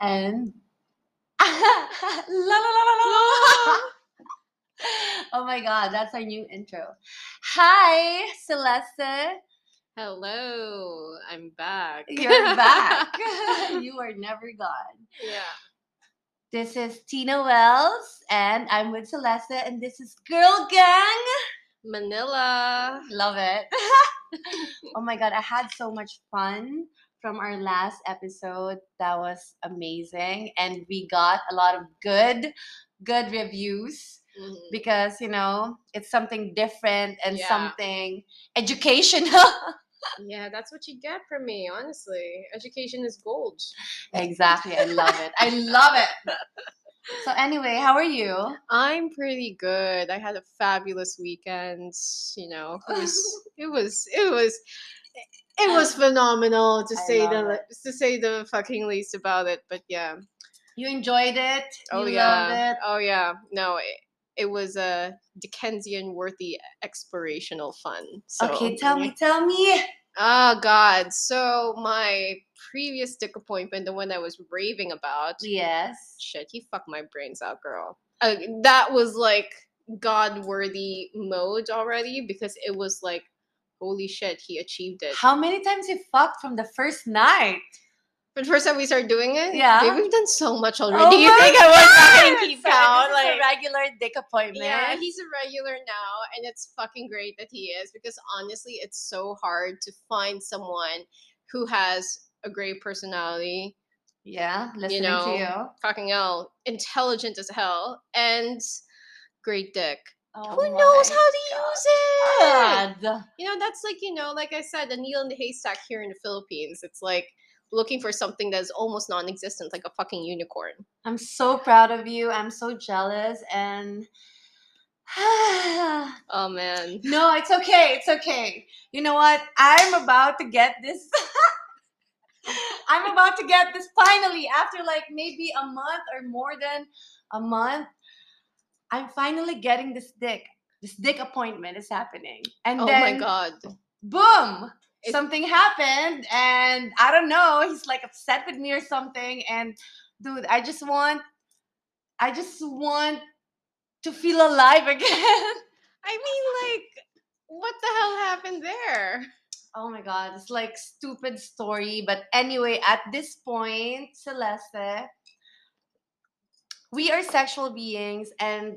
And la la la la la. oh my god, that's our new intro. Hi, Celeste. Hello, I'm back. You're back. you are never gone. yeah. This is Tina Wells, and I'm with Celeste, and this is Girl Gang. Manila. Love it. oh my god, I had so much fun from our last episode. That was amazing, and we got a lot of good, good reviews Mhm. because you know it's something different and Yeah. something educational. Yeah, that's what you get from me, honestly. Education is gold. exactly, I love it. I love it. So anyway, how are you? I'm pretty good. I had a fabulous weekend. You know, it was it was it was it was phenomenal to I say the it. to say the fucking least about it. But yeah, You enjoyed it? oh you yeah, loved it? oh yeah. No, it, it was a Dickensian worthy explorational fun. So, okay, tell me, tell me. Oh God! So my previous dick appointment, the one I was raving about, Yes. shit, he fucked my brains out, girl. Uh, that was like God worthy mode already because it was like, holy shit, he achieved it. How many times you fucked from the first night? The first time we started doing it, Yeah. babe, we've done so much already. Oh you think I was fucking God! keep So count? Like, a regular dick appointment. Yeah, he's a regular now, and it's fucking great that he is because honestly, it's so hard to find someone who has a great personality, yeah. Listening know, to you. fucking hell, intelligent as hell, and great dick. Oh who knows how to use it? You know, that's like, you know, like I said, a needle in the haystack here in the Philippines. It's like looking for something that's almost non existent, like a fucking unicorn. I'm so proud of you. I'm so jealous and Oh man. No, it's okay. It's okay. You know what? I'm about to get this. I'm about to get this finally after like maybe a month or more than a month. I'm finally getting this dick. This dick appointment is happening. And Oh then my god. boom, It- something happened and I don't know, he's like upset with me or something and dude, I just want I just want to feel alive again. I mean, like, what the hell happened there? Oh my god, it's like stupid story. But anyway, at this point, Celeste, we are sexual beings and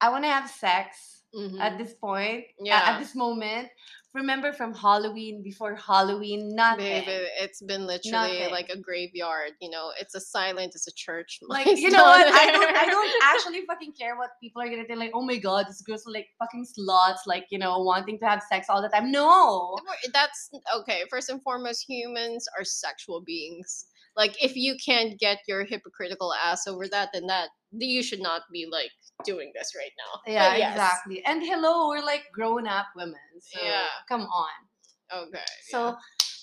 I want to have sex Mhm. at this point, Yeah. at this moment. Remember from Halloween, before Halloween, nothing. Babe, it- it's been literally Nothing. like a graveyard. You know, it's a silent, it's a church. Like you know what? I don't. I don't actually fucking care what people are gonna think. Like, oh my god, this girls like fucking sluts. Like, you know, wanting to have sex all the time. No. That's okay. First and foremost, humans are sexual beings. Like, if you can't get your hypocritical ass over that, then that you should not be like doing this right now. Yeah, yes. exactly. And hello, we're like grown up women. So Yeah. come on. Okay. So,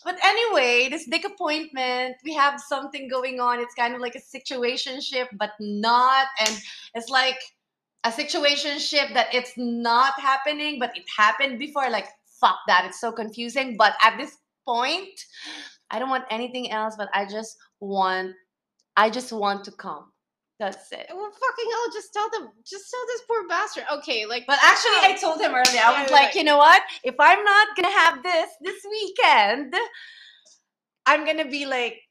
but anyway, this big appointment, we have something going on. It's kind of like a situationship, but not. And it's like a situationship that it's not happening, but it happened before. Like, fuck that. It's so confusing. But at this point, I don't want anything else, but I just want, I just want to come. That's it. well, fucking hell, just tell them, just tell this poor bastard. Okay, like, But actually, I told him earlier. I was like, like- you know what? If I'm not gonna have this this weekend, I'm gonna be like,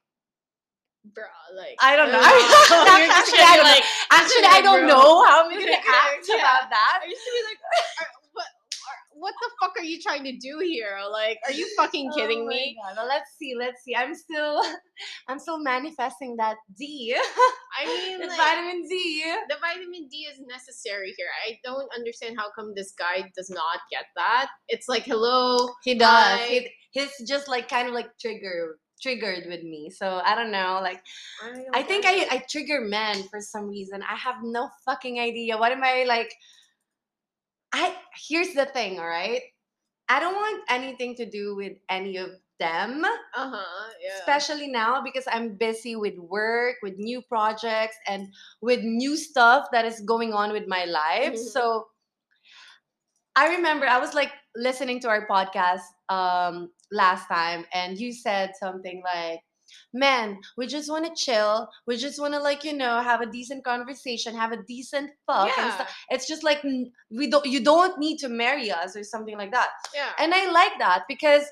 bro, like, I don't know. you're Actually, I don't like, actually, I don't bro. know how I'm gonna gonna- act yeah. about that. I used to be like, what, the fuck are you trying to do here? Like, are you fucking kidding Oh me? God. Well, let's see. Let's see. I'm still, I'm still manifesting that D. I mean, It's like, vitamin D. the vitamin D is necessary here. I don't understand how come this guy does not get that. It's like, hello, He does. He, he's just like kind of like trigger triggered with me. So I don't know. Like. I think I, I trigger men for some reason. I have no fucking idea. What am I like? I here's the thing, all right? I don't want anything to do with any of them, uh huh, yeah. especially now because I'm busy with work, with new projects, and with new stuff that is going on with my life. Mhm. So I remember I was like listening to our podcast um last time, and you said something like, men, we just want to chill. We just want to like you know have a decent conversation, have a decent fuck, and Yeah. stuff. It's just like we don't. You don't need to marry us or something like that. Yeah. And I like that because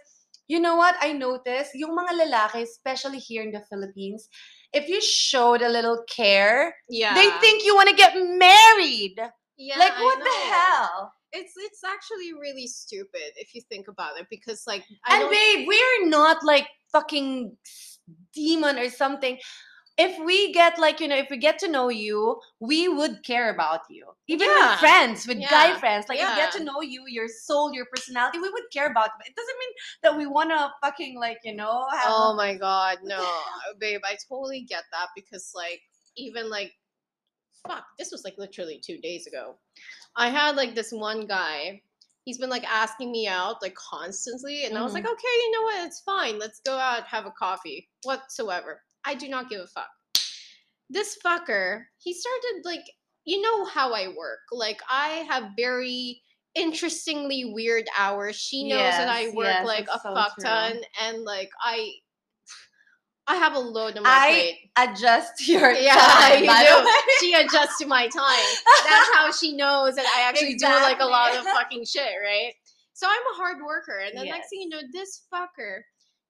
you know what I noticed, yung mga lalaki, especially here in the Philippines, if you showed a little care, yeah. they think you want to get married. yeah, like what the hell? It's it's actually really stupid if you think about it because like I And babe, we're not like fucking demon or something. If we get like, you know, if we get to know you, we would care about you. Even Yeah. with friends, with guy friends. Like if we get to know you, your soul, your personality, we would care about you. It doesn't mean that we wanna fucking like, you know, have Oh my god, no, babe, I totally get that because like even like fuck, this was like literally two days ago. I had like this one guy. He's been like asking me out like constantly, and I was like, mm-hmm. okay, you know what? It's fine. Let's go out, have a coffee, whatsoever. I do not give a fuck. This fucker, he started like, you know how I work. Like I have very interestingly weird hours. She knows that I work yes, like a so fuck true. ton, and like I, I have a load on my I plate. adjust your Yeah, time, you do. She adjusts to my time. That's how she knows that I actually do like a lot of fucking shit, right? So I'm a hard worker, and the Yes. next thing you know, this fucker,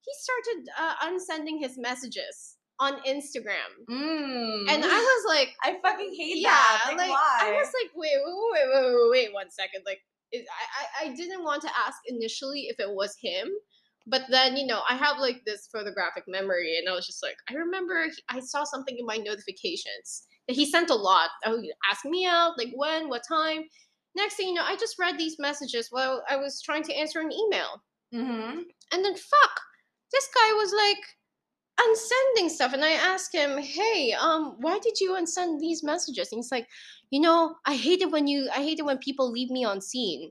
he started uh, unsending his messages on Instagram, Mm. and I was like, I fucking hate yeah, that. Like, like why? I was like, wait, wait, wait, wait, wait, wait one second. Like, I, I, I didn't want to ask initially if it was him, but then you know, I have like this photographic memory, and I was just like, I remember I saw something in my notifications that he sent a lot. Oh, asked me out, like when, what time. Next thing you know, I just read these messages while I was trying to answer an email, mm-hmm. and then fuck, this guy was like unsending stuff and i asked him hey um why did you unsend these messages and he's like you know i hate it when you i hate it when people leave me on seen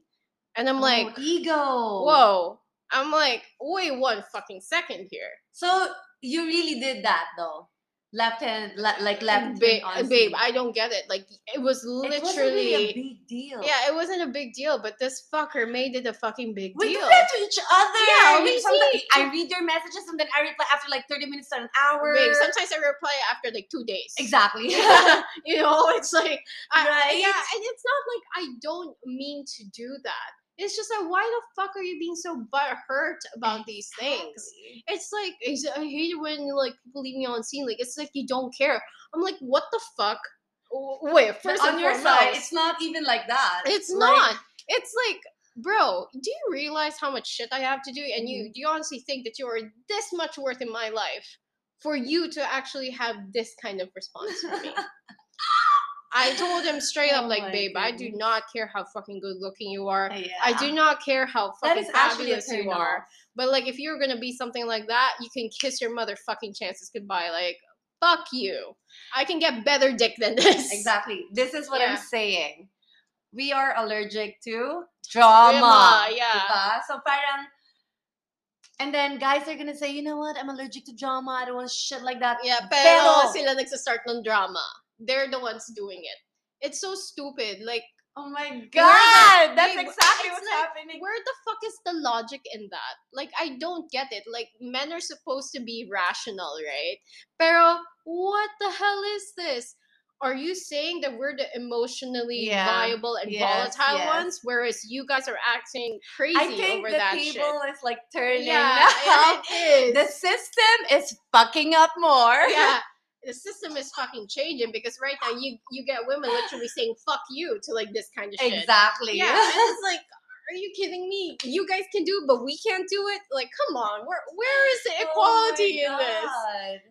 and i'm like Oh, ego. whoa i'm like wait one fucking second here So you really did that though. Left hand, le- like left babe, babe i don't get it like it was It wasn't really a literally big deal. yeah it wasn't a big deal but this fucker made it a fucking big We deal do that to each other. Yeah, we sometimes I read your messages and then I reply after like 30 minutes to an hour. babe sometimes i reply after like two days Exactly. you know, it's like, I, Right? yeah, and it's not like I don't mean to do that. It's just like, why the fuck are you being so butthurt about these things? It's like it's, I hate it when like people leave me on seen. Like it's like you don't care. I'm like, what the fuck? Wait, first on your foremost, side, it's not even like that. it's Like, not. It's like, bro, do you realize how much shit I have to do? And you mm-hmm. do you honestly think that you are this much worth in my life for you to actually have this kind of response from me? I told him straight up, Oh like, my babe, I do not care how fucking good looking you are. Yeah. I do not care how fucking is actually a fabulous you are. off. But like, if you're gonna be something like that, you can kiss your motherfucking chances goodbye. Like, fuck you. I can get better dick than this. Exactly. This is what Yeah. I'm saying. We are allergic to drama. Drama, yeah. Diba? So parang, and then guys are gonna say, you know what? I'm allergic to drama. I don't want shit like that. Yeah, pero, Pero- sila nagsastart ng drama. They're the ones doing it. It's so stupid. Like, Oh my Where the- god! That's exactly what's like, happening. where the fuck is the logic in that? Like, I don't get it. Like, men are supposed to be rational, right? Pero, what the hell is this? Are you saying that we're the emotionally Yeah. viable and Yes, volatile yes. ones, whereas you guys are acting crazy I think over the that table shit? is like turning Yeah, it is. The system is fucking up more. yeah the system is fucking changing because right now you you get women literally saying fuck you to like this kind of shit Exactly. yeah and it's like are you kidding me you guys can do it but we can't do it like come on where where is the Oh equality my in this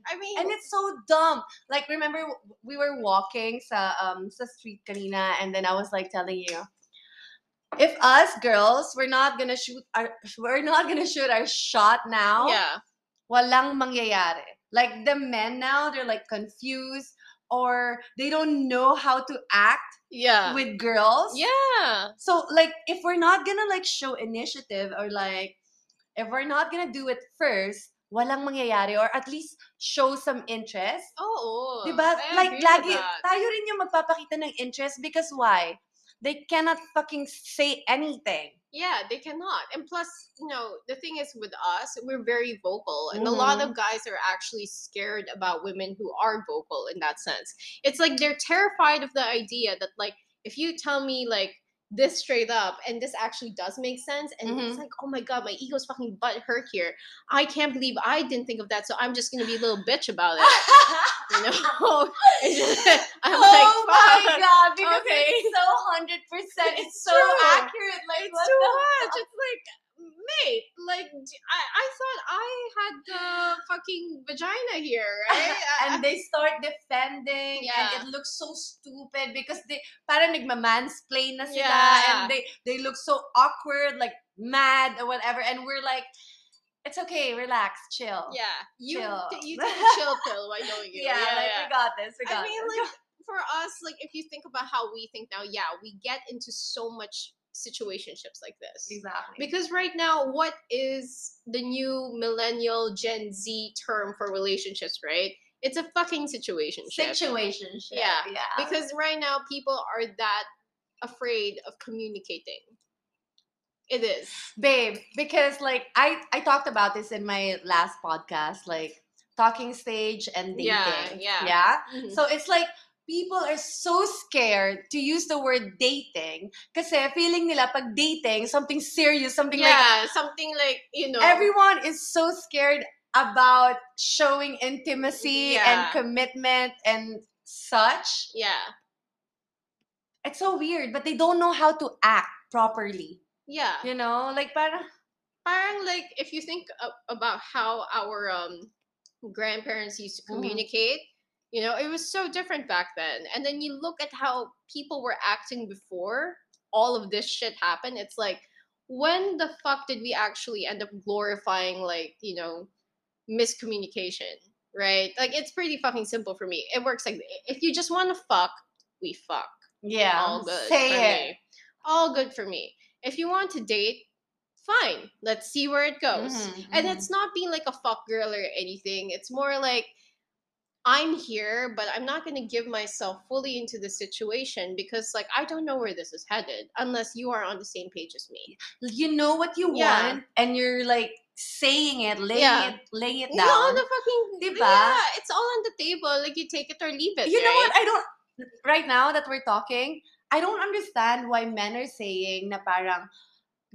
i mean And it's so dumb. Like remember we were walking sa um sa street kanina and then I was like telling you if us girls we're not gonna shoot our we're not gonna shoot our shot now. yeah Walang mangyayari. Like the men now they're like confused or they don't know how to act yeah with girls. yeah So like if we're not gonna like show initiative or like if we're not gonna do it first, walang mangyayari or at least show some interest. oh Diba? I Like lagi tayo rin yung magpapakita ng interest because why? They cannot fucking say anything. Yeah, they cannot. And plus, you know, the thing is with us, we're very vocal. And a lot Mm-hmm. of guys are actually scared about women who are vocal in that sense. It's like they're terrified of the idea that, like, if you tell me, like, this straight up and this actually does make sense and it's Mhm. like oh my god my ego's fucking butt hurt here i can't believe i didn't think of that so i'm just gonna be a little bitch about it you know It's just- i'm oh like my god, because Okay. it's so hundred percent. It's It's so true. accurate. Like it's too much. It's like, mate, like I thought I had the fucking vagina here, right? And they start defending Yeah. and it looks so stupid because they parang nagmamansplain na sila Yeah. and they they look so awkward like mad or whatever and we're like it's okay relax chill yeah, you Chill. you take a chill pill. why don't you. yeah, Yeah, like yeah. we got this we got I mean, this. like for us, like if you think about how we think now, yeah, we get into so much situationships like this. exactly Because right now, what is the new millennial Gen Z term for relationships, right? It's a fucking situationship. situationship Yeah, yeah because right now people are that afraid of communicating. It is. babe because like i i talked about this in my last podcast like talking stage and dating Yeah, yeah. yeah Mhm. So it's like people are so scared to use the word dating kasi feeling nila pag dating, something serious, something like yeah, something like you know. everyone is so scared about showing intimacy and commitment and such. Yeah, It's so weird, but they don't know how to act properly. yeah. You know, like parang Parang like if you think about how our um grandparents used to Mhm. communicate, you know, it was so different back then. And then you look at how people were acting before all of this shit happened. It's like, when the fuck did we actually end up glorifying like you know miscommunication? Right? Like it's pretty fucking simple for me. It works like if you just want to fuck, we fuck. yeah, all good say for it. me. All good for me. If you want to date, fine. Let's see where it goes. Mhm, And mhm. it's not being like a fuck girl or anything. It's more like I'm here, but I'm not going to give myself fully into the situation because like I don't know where this is headed unless you are on the same page as me. you know what you Yeah. want and you're like saying it, laying Yeah. it, laying it down. No, the fucking Diba? Yeah, it's all on the table. Like you take it or leave it. you know what? I don't. Right now that we're talking, I don't understand why men are saying na parang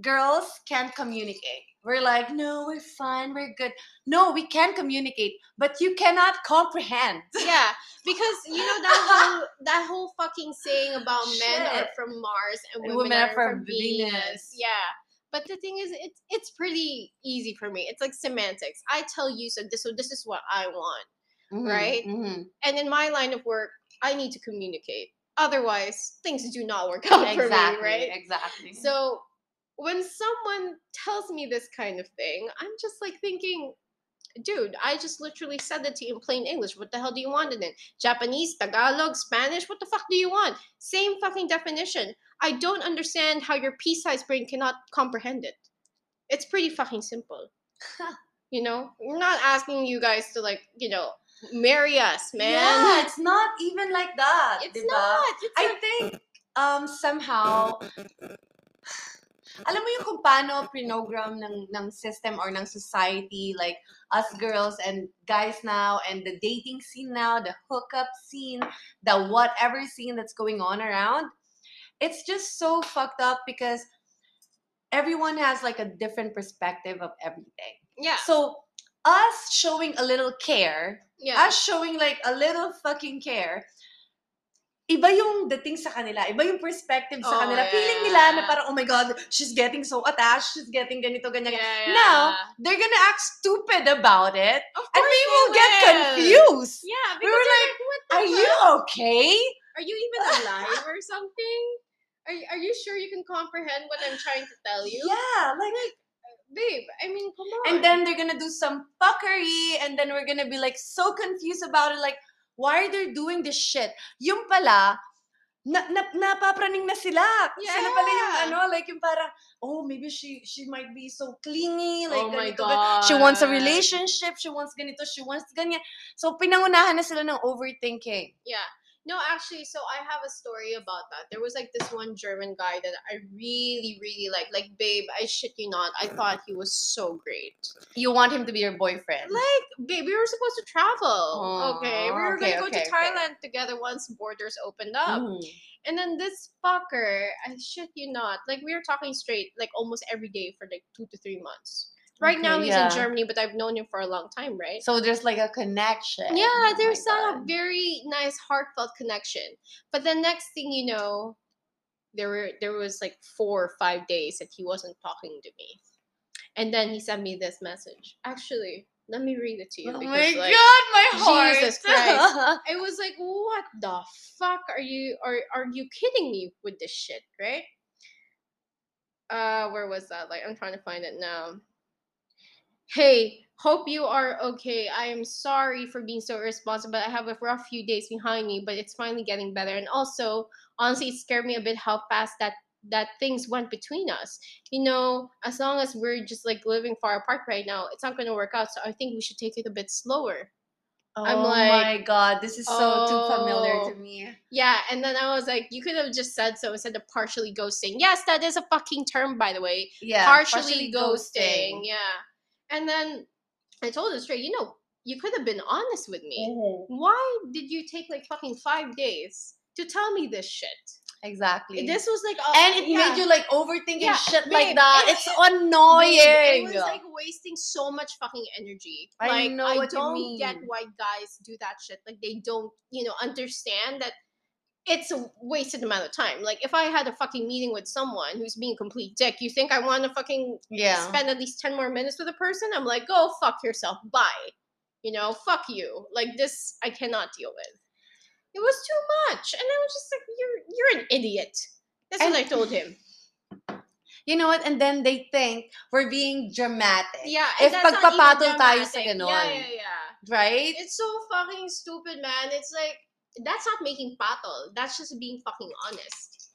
girls can't communicate. We're like, no, we're fine, we're good. No, we can communicate, but you cannot comprehend. yeah, because you know that whole that whole fucking saying about men are from Mars and And women, women are, are from from Venus. Venus. Yeah. But the thing is, it's it's pretty easy for me. It's like semantics. I tell you so this so this is what I want, Mhm, Right? mhm. and in my line of work, I need to communicate. Otherwise, things do not work out for me, right? Exactly. So when someone tells me this kind of thing, I'm just like thinking, dude, I just literally said it to you in plain English. What the hell do you want in it in? Japanese, Tagalog, Spanish? What the fuck do you want? Same fucking definition. I don't understand how your pea-sized brain cannot comprehend it. It's pretty fucking simple. you know, we're not asking you guys to like, you know, marry us, man. Yeah, it's not even like that. It's diba? not. It's I a- think um somehow alam mo yung kung paano prinogram ng, ng system or ng society, like us girls and guys now, and the dating scene now, the hookup scene, the whatever scene that's going on around, it's just so fucked up because everyone has like a different perspective of everything. yeah. So us showing a little care Yeah. us showing like a little fucking care, iba yung dating sa kanila, iba yung perspective sa Oh, kanila. yeah. Feeling nila na parang, oh my God, she's getting so attached, she's getting ganito, ganyan. yeah, Now, they're gonna act stupid about it, and we will get confused. Yeah, We were like, what the Are you okay? Are you even alive or something? Are are you sure you can comprehend what I'm trying to tell you? Yeah, like, Babe, I mean, come on. and then they're gonna do some fuckery, and then we're gonna be like so confused about it, like, why are they doing this shit? Yung pala, na, na, napapraning na sila. Sila pala yung Yeah. ano, like yung parang, oh, maybe she she might be so clingy, like oh my ganito, gan- god. She wants a relationship, she wants ganito, she wants ganyan. So, pinangunahan na sila ng overthinking. Yeah. No, actually, so I have a story about that. There was like this one German guy that I really, really like. Like, babe, I shit you not. I thought he was so great. You want him to be your boyfriend. Like, babe, we were supposed to travel. Oh, okay, we were okay, gonna go to okay. Thailand together once borders opened up. Mhm. And then this fucker, I shit you not, like we were talking straight, like almost every day for like two to three months. Right now he's yeah. in Germany, but I've known him for a long time, right? So there's like a connection. Yeah, Oh there's a very nice heartfelt connection. But the next thing you know, there were there was like four or five days that he wasn't talking to me. And then he sent me this message. Actually, let me read it to you Oh because my like god, my heart. Jesus Christ. it was like, what the fuck are you are are you kidding me with this shit, right? Uh where was that? Like I'm trying to find it now. Hey, hope you are okay. I am sorry for being so irresponsible. I have a rough few days behind me, but it's finally getting better. And also, honestly, it scared me a bit how fast that that things went between us. You know, as long as we're just like living far apart right now, it's not going to work out. So I think we should take it a bit slower. oh I'm like, my god, this is so too familiar oh. to me. Yeah, and then I was like, you could have just said so instead of partially ghosting. Yes, that is a fucking term, by the way. Yeah, partially, ghosting. Yeah. And then I told her straight, you know, you could have been honest with me. Mhm. Why did you take like fucking five days to tell me this shit? Exactly. This was like, a- and it yeah. made you like overthinking Yeah, shit babe, like that. it- it's it- annoying. Babe, It was like wasting so much fucking energy. I like know I what don't get mean. why guys do that shit. Like they don't, you know, understand that it's a wasted amount of time. Like if I had a fucking meeting with someone who's being a complete dick, you think I want to fucking yeah. spend at least 10 more minutes with a person? I'm like, go fuck yourself. Bye. You know, fuck you. Like this I cannot deal with. It was too much. And I was just like, you're you're an idiot. That's what I told him. You know what? And then they think we're being dramatic. Yeah, If and that's not even pagpapatol tayo sa ganon. Yeah, yeah, yeah. Right? It's so fucking stupid, man. It's like that's not making patol. That's just being fucking honest.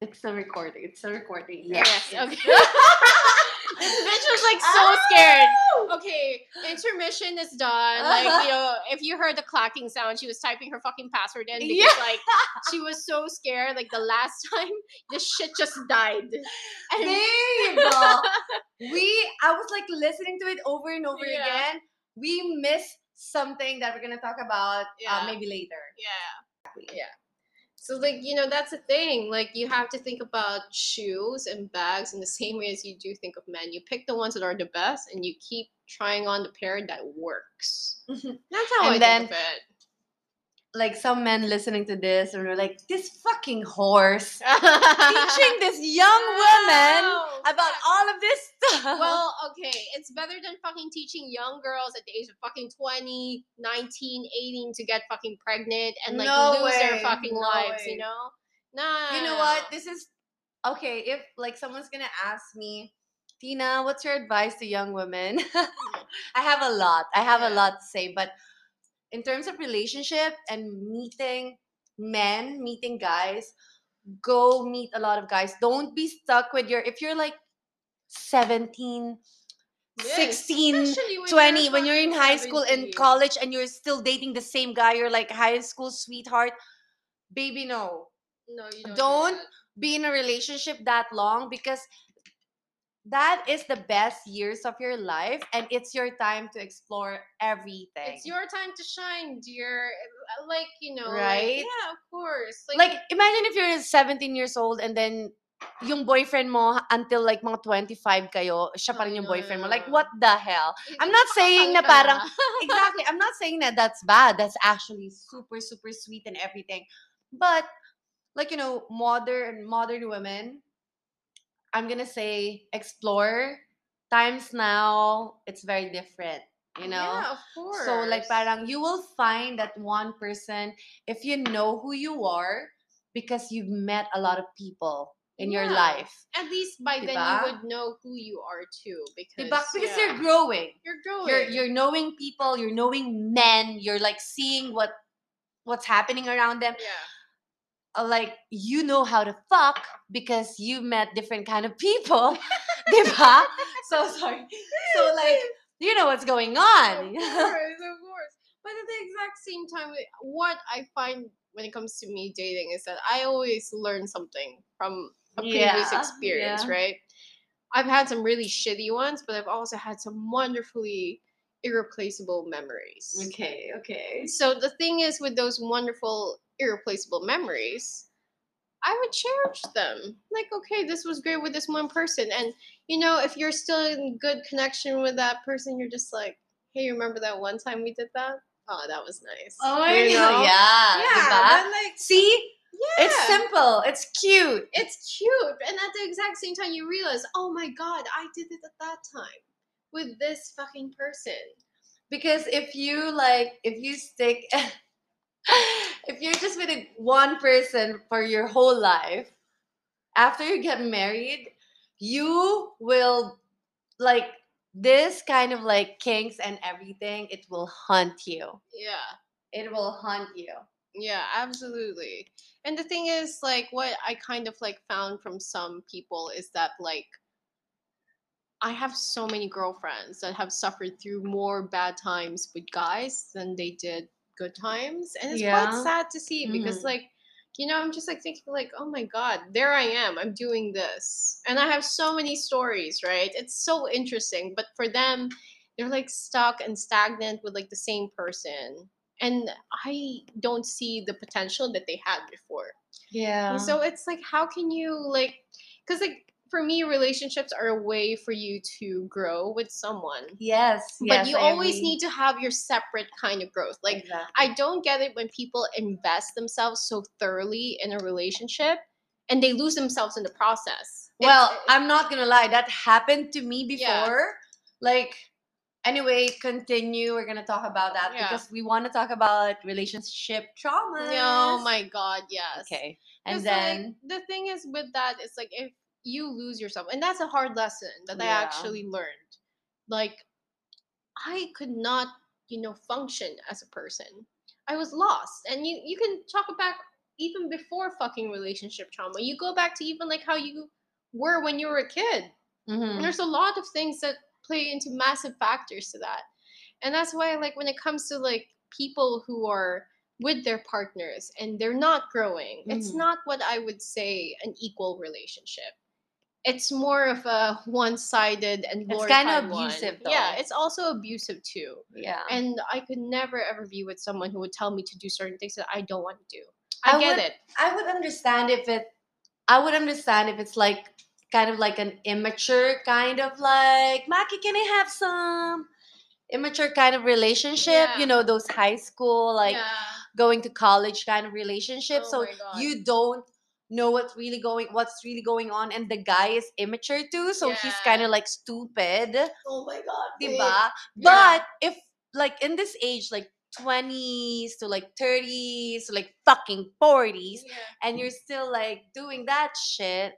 It's still recording. It's still recording. Yes. Okay. this bitch was like so oh! scared. Okay, intermission is done. Like you know, if you heard the clacking sound, she was typing her fucking password in because Yeah. like she was so scared. Like the last time, this shit just died. And Babe, we I was like listening to it over and over Yeah. again. We miss something that we're gonna talk about Yeah. uh, maybe later. yeah. Yeah. So like you know that's the thing. Like you have to think about shoes and bags in the same way as you do think of men. You pick the ones that are the best, and you keep trying on the pair that works. That's how And I then- think of it. Like some men listening to this and we're like, this fucking horse teaching this young woman No, about all of this stuff. Well, okay, it's better than fucking teaching young girls at the age of fucking 20, 19, 18 to get fucking pregnant and like No lose their fucking no lives, way. you know? Nah. you know what? This is okay. If like someone's gonna ask me, Tina, what's your advice to young women? I have a lot. I have a lot to say, but in terms of relationship and meeting men, meeting guys, go meet a lot of guys. Don't be stuck with your if you're like 17, Yes, 16, when 20 you're when you're in high school and college and you're still dating the same guy you're like high school sweetheart baby no No, you don't. Don't do be in a relationship that long because that is the best years of your life and it's your time to explore everything It's your time to shine, dear. Uh, Like, you know, like- Right? yeah, of course. like imagine if you're 17 years old and then yung boyfriend mo until like mga 25 kayo, siya pa rin yung boyfriend mo. Like, what the hell? I'm not saying na parang- exactly. I'm not saying that that's bad. That's actually super, super sweet and everything. But like you know, modern modern women, I'm gonna say explore. Times now, it's very different. You know. Yeah, of course. So like parang you will find that one person if you know who you are because you've met a lot of people in your life. At least by then you would know who you are too. Because, Diba? Because yeah, you're growing. you're growing. You're you're knowing people, you're knowing men, you're like seeing what what's happening around them. yeah. Uh, like you know how to fuck because you met different kind of people. diba? So sorry. So like you know what's going on. Of course, of course. But at the exact same time, what I find when it comes to me dating is that I always learn something from a previous Yeah, experience, yeah. right? I've had some really shitty ones, but I've also had some wonderfully irreplaceable memories. Okay, okay. So the thing is, with those wonderful, irreplaceable memories, I would cherish them. Like, okay, this was great with this one person, and you know, if you're still in good connection with that person, you're just like, hey, remember that one time we did that? Oh, that was nice. Oh my You god. know? Yeah. yeah, diba? then, like, See? yeah, It's simple. It's cute. it's cute, and at the exact same time, you realize, oh my god, I did it at that time with this fucking person. Because if you like, if you stick, if you're just with a- one person for your whole life, after you get married, you will like this kind of like kinks and everything. It will haunt you. Yeah. It will haunt you. Yeah, absolutely. And the thing is, like, what I kind of like found from some people is that, like, I have so many girlfriends that have suffered through more bad times with guys than they did good times. And it's Yeah. quite sad to see because, Mhm. like, you know, I'm just like thinking, like, oh my God, there I am. I'm doing this. And I have so many stories, right? It's so interesting. But for them, they're like stuck and stagnant with like the same person. And I don't see the potential that they had before. Yeah. And so it's like, how can you like, because like for me, relationships are a way for you to grow with someone. yes. But yes, you I always agree. need to have your separate kind of growth. Like, Exactly. I don't get it when people invest themselves so thoroughly in a relationship and they lose themselves in the process. It's- Well, it- I'm not gonna lie, that happened to me Yeah. before. Like, anyway, continue. We're gonna talk about that Yeah. because we want to talk about relationship trauma. oh my god, yes. Okay, And then like, the thing is with that, it's like if you lose yourself, and that's a hard lesson that I actually learned. Like, I could not, you know, function as a person. I was lost, and you you can talk back even before fucking relationship trauma. You go back to even like how you were when you were a kid. Mhm. There's a lot of things that play into massive factors to that. And that's why like when it comes to like people who are with their partners and they're not growing, it's Mhm. not what I would say an equal relationship. It's more of a one-sided and It's glorified one. abusive, Yeah, it's also abusive too. yeah, And I could never ever be with someone who would tell me to do certain things that I don't want to do. I I, get would- it. I would understand if it. I would understand if it's like kind of like an immature kind of like Maki, can I have some immature kind of relationship? Yeah. You know, those high school like yeah. going to college kind of relationship. Oh so you don't know what's really going what's really going on and the guy is immature too so he's kind of like stupid Oh my god. diba? Yeah. but if like in this age like 20s to like 30s to like fucking 40s Yeah. and you're still like doing that shit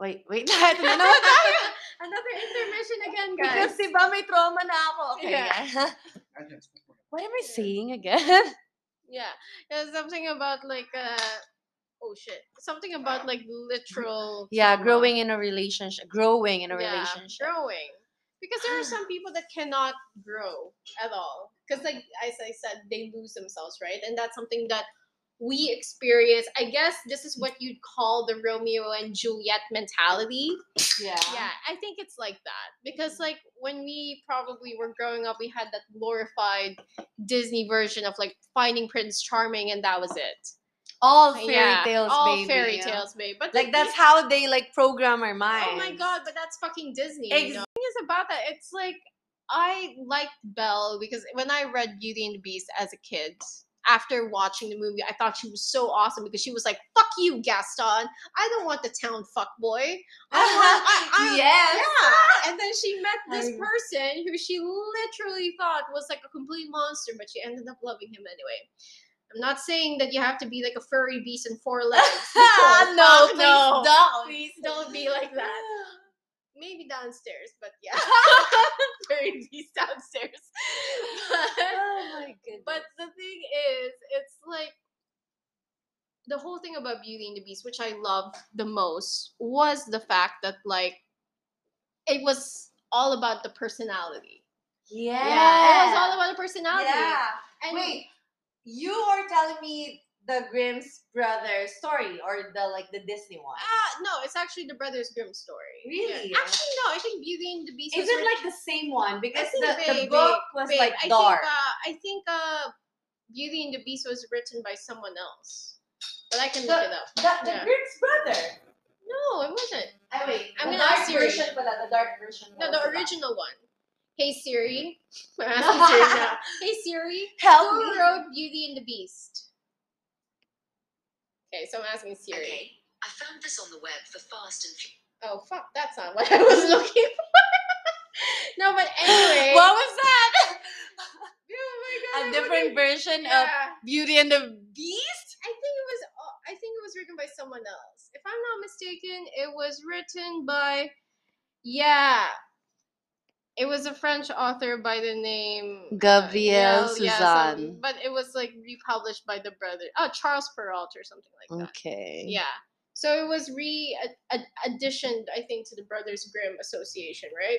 wait wait ano na naman tayo? Another intermission again, guys. because diba may trauma na ako okay Yeah. yeah. What am I saying again Yeah, there's something about like uh oh shit, something about like literal. yeah trauma. growing in a relationship growing in a Yeah, relationship growing. Because there are some people that cannot grow at all. Because like as I said, they lose themselves, right? And that's something that we experience. I guess this is what you'd call the Romeo and Juliet mentality. yeah Yeah, I think it's like that because like when we probably were growing up, we had that glorified Disney version of like finding Prince Charming, and that was it. all fairy Yeah, tales all baby fairy yeah. tales, babe. But like the- that's how they like program our minds Oh my god, but that's fucking Disney. Ex- you know? The thing is about that, it's like I liked Belle because when I read Beauty and the Beast as a kid, after watching the movie, I thought she was so awesome because she was like, "Fuck you, Gaston! I don't want the town fuck boy. I want, I, I, yes yeah." And then she met this person who she literally thought was like a complete monster, but she ended up loving him anyway. I'm not saying that you have to be like a furry beast in four legs. no, Fuck please no. don't. Please don't be like that. Maybe downstairs, but yeah. Beast downstairs. Oh but, oh my goodness. but the thing is, it's like the whole thing about Beauty and the Beast, which I loved the most, was the fact that like it was all about the personality. Yeah. Yeah, it was all about the personality. Yeah. And Wait, you are telling me the Grimm's brother story or the like the Disney one? Ah, no, it's actually the Brothers Grimm story. Really? Yeah. Actually, no. I think Beauty and the Beast. Is it like the same one? Because the, the babe, book was babe, like I dark. Think, uh, I think uh, Beauty and the Beast was written by someone else, but I can look it up. the the Yeah. Grimm's brother. No, it wasn't. Oh wait, I'm the gonna dark ask Siri. version pala, the dark version. No, the about- original one. Hey Siri. Hey Siri. Help Who me. wrote Beauty and the Beast? Okay, so I'm asking Siri. Okay, I found this on the web for Fast and Furious. Oh fuck, that's not what I was looking for. no, but anyway. What was that? Oh my God, A different version of Beauty and the Beast? I think it was. uh, I think it was written by someone else. If I'm not mistaken, it was written by. Yeah. It was a French author by the name uh, yeah, some- Suzanne. but it was like republished by the brother. Oh, Charles Perrault or something like that. Okay. Yeah. So it was re ad- additioned, I think, to the Brothers Grimm Association, right?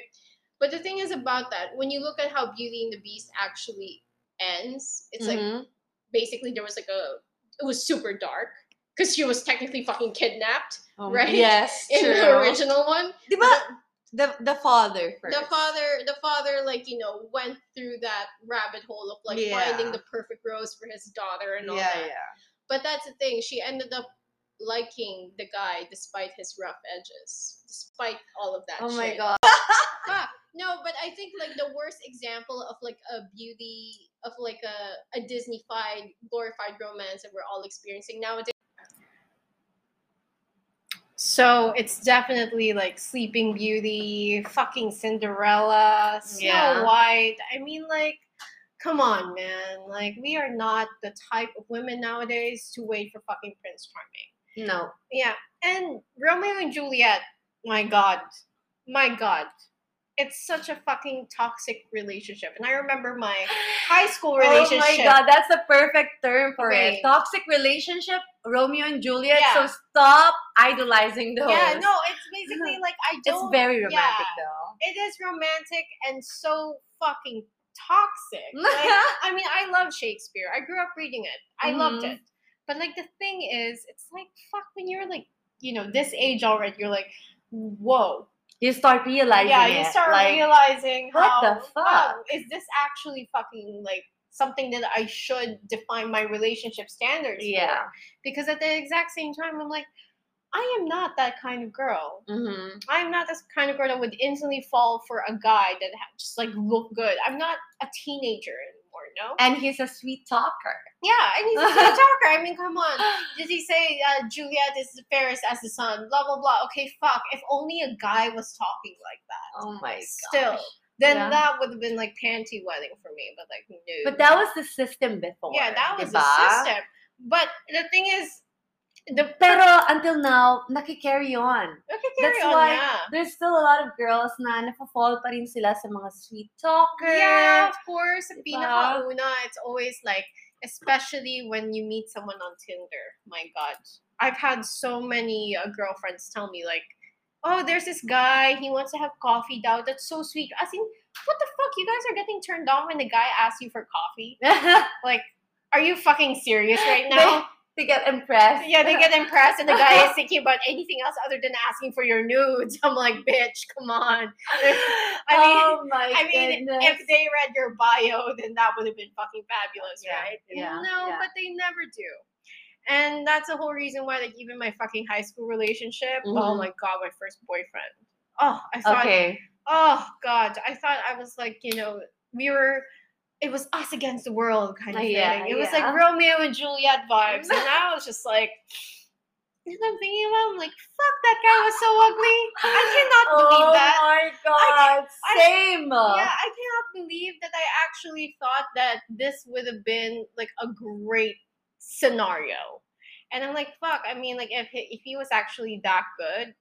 But the thing is about that, when you look at how Beauty and the Beast actually ends, it's like Mhm. basically there was like a it was super dark because she was technically fucking kidnapped Um, right? Yes, in true. the original one. Diba? The the father first. The father, the father, like you know, went through that rabbit hole of like finding the perfect rose for his daughter and all yeah, that. yeah. But that's the thing; she ended up liking the guy despite his rough edges, despite all of that. Oh my god. Ah, no, but I think like the worst example of like a beauty of like a, a Disney-fied glorified romance that we're all experiencing nowadays. So it's definitely like Sleeping Beauty, fucking Cinderella, Snow Yeah. White. I mean, like, come on, man. Like, we are not the type of women nowadays to wait for fucking Prince Charming. No. Yeah, and Romeo and Juliet, my god, my god, it's such a fucking toxic relationship. And I remember my high school relationship. Oh my god, that's the perfect term for Babe. it. Toxic relationship, Romeo and Juliet. Yeah. So stop idolizing those. Yeah, no, it's basically like I don't. It's very romantic yeah, though. It is romantic and so fucking toxic. Like, I mean, I love Shakespeare. I grew up reading it. I loved Mhm. it. But like the thing is, it's like fuck when you're like, you know, this age already, you're like, whoa. You start realizing yeah, you it, start like, realizing what how the wow, fuck? is this actually fucking like something that I should define my relationship standards for? Yeah. Because at the exact same time, I'm like, I am not that kind of girl. Mhm. I am not this kind of girl that would instantly fall for a guy that just like look good. I'm not a teenager anymore, no. And he's a sweet talker. Yeah, and he's a sweet talker. I mean, come on. Did he say uh, Juliet is the fairest as the sun? Blah blah blah. Okay, fuck. If only a guy was talking like that. Oh my god. Still, then Yeah. that would have been like panty wedding for me. But like, no. But that was the system before. yeah, that was diba? the system. But the thing is, the Pero until now, nakikarry on. That's on. why yeah. There's still a lot of girls na napa-fall pa rin sila sa mga sweet talker. Yeah, of course. Diba? pinakauna, it's always like, especially when you meet someone on Tinder. My God. I've had so many uh, girlfriends tell me, like, oh, there's this guy, he wants to have coffee now. That's so sweet. I think, what the fuck? You guys are getting turned on when the guy asks you for coffee? Like, are you fucking serious right now? they get impressed. yeah, they get impressed, and the guy is thinking about anything else other than asking for your nudes. I'm like, bitch, come on. I mean, oh I mean, goodness. if they read your bio, then that would have been fucking fabulous, Yeah, right? yeah, no, yeah. but they never do. And that's the whole reason why, like, even my fucking high school relationship, oh Mhm. my god, my first boyfriend. Oh, I thought, okay. oh god, I thought I was like, you know, we were, it was us against the world kind of Yeah, thing. It was like Romeo and Juliet vibes. and I was just like, and I'm thinking about, I'm like, fuck, that guy was so ugly. I cannot believe oh that. Oh my god. I- Same. Yeah, I cannot believe that I actually thought that this would have been like a great scenario. And I'm like, fuck. I mean, like, if he, if he was actually that good,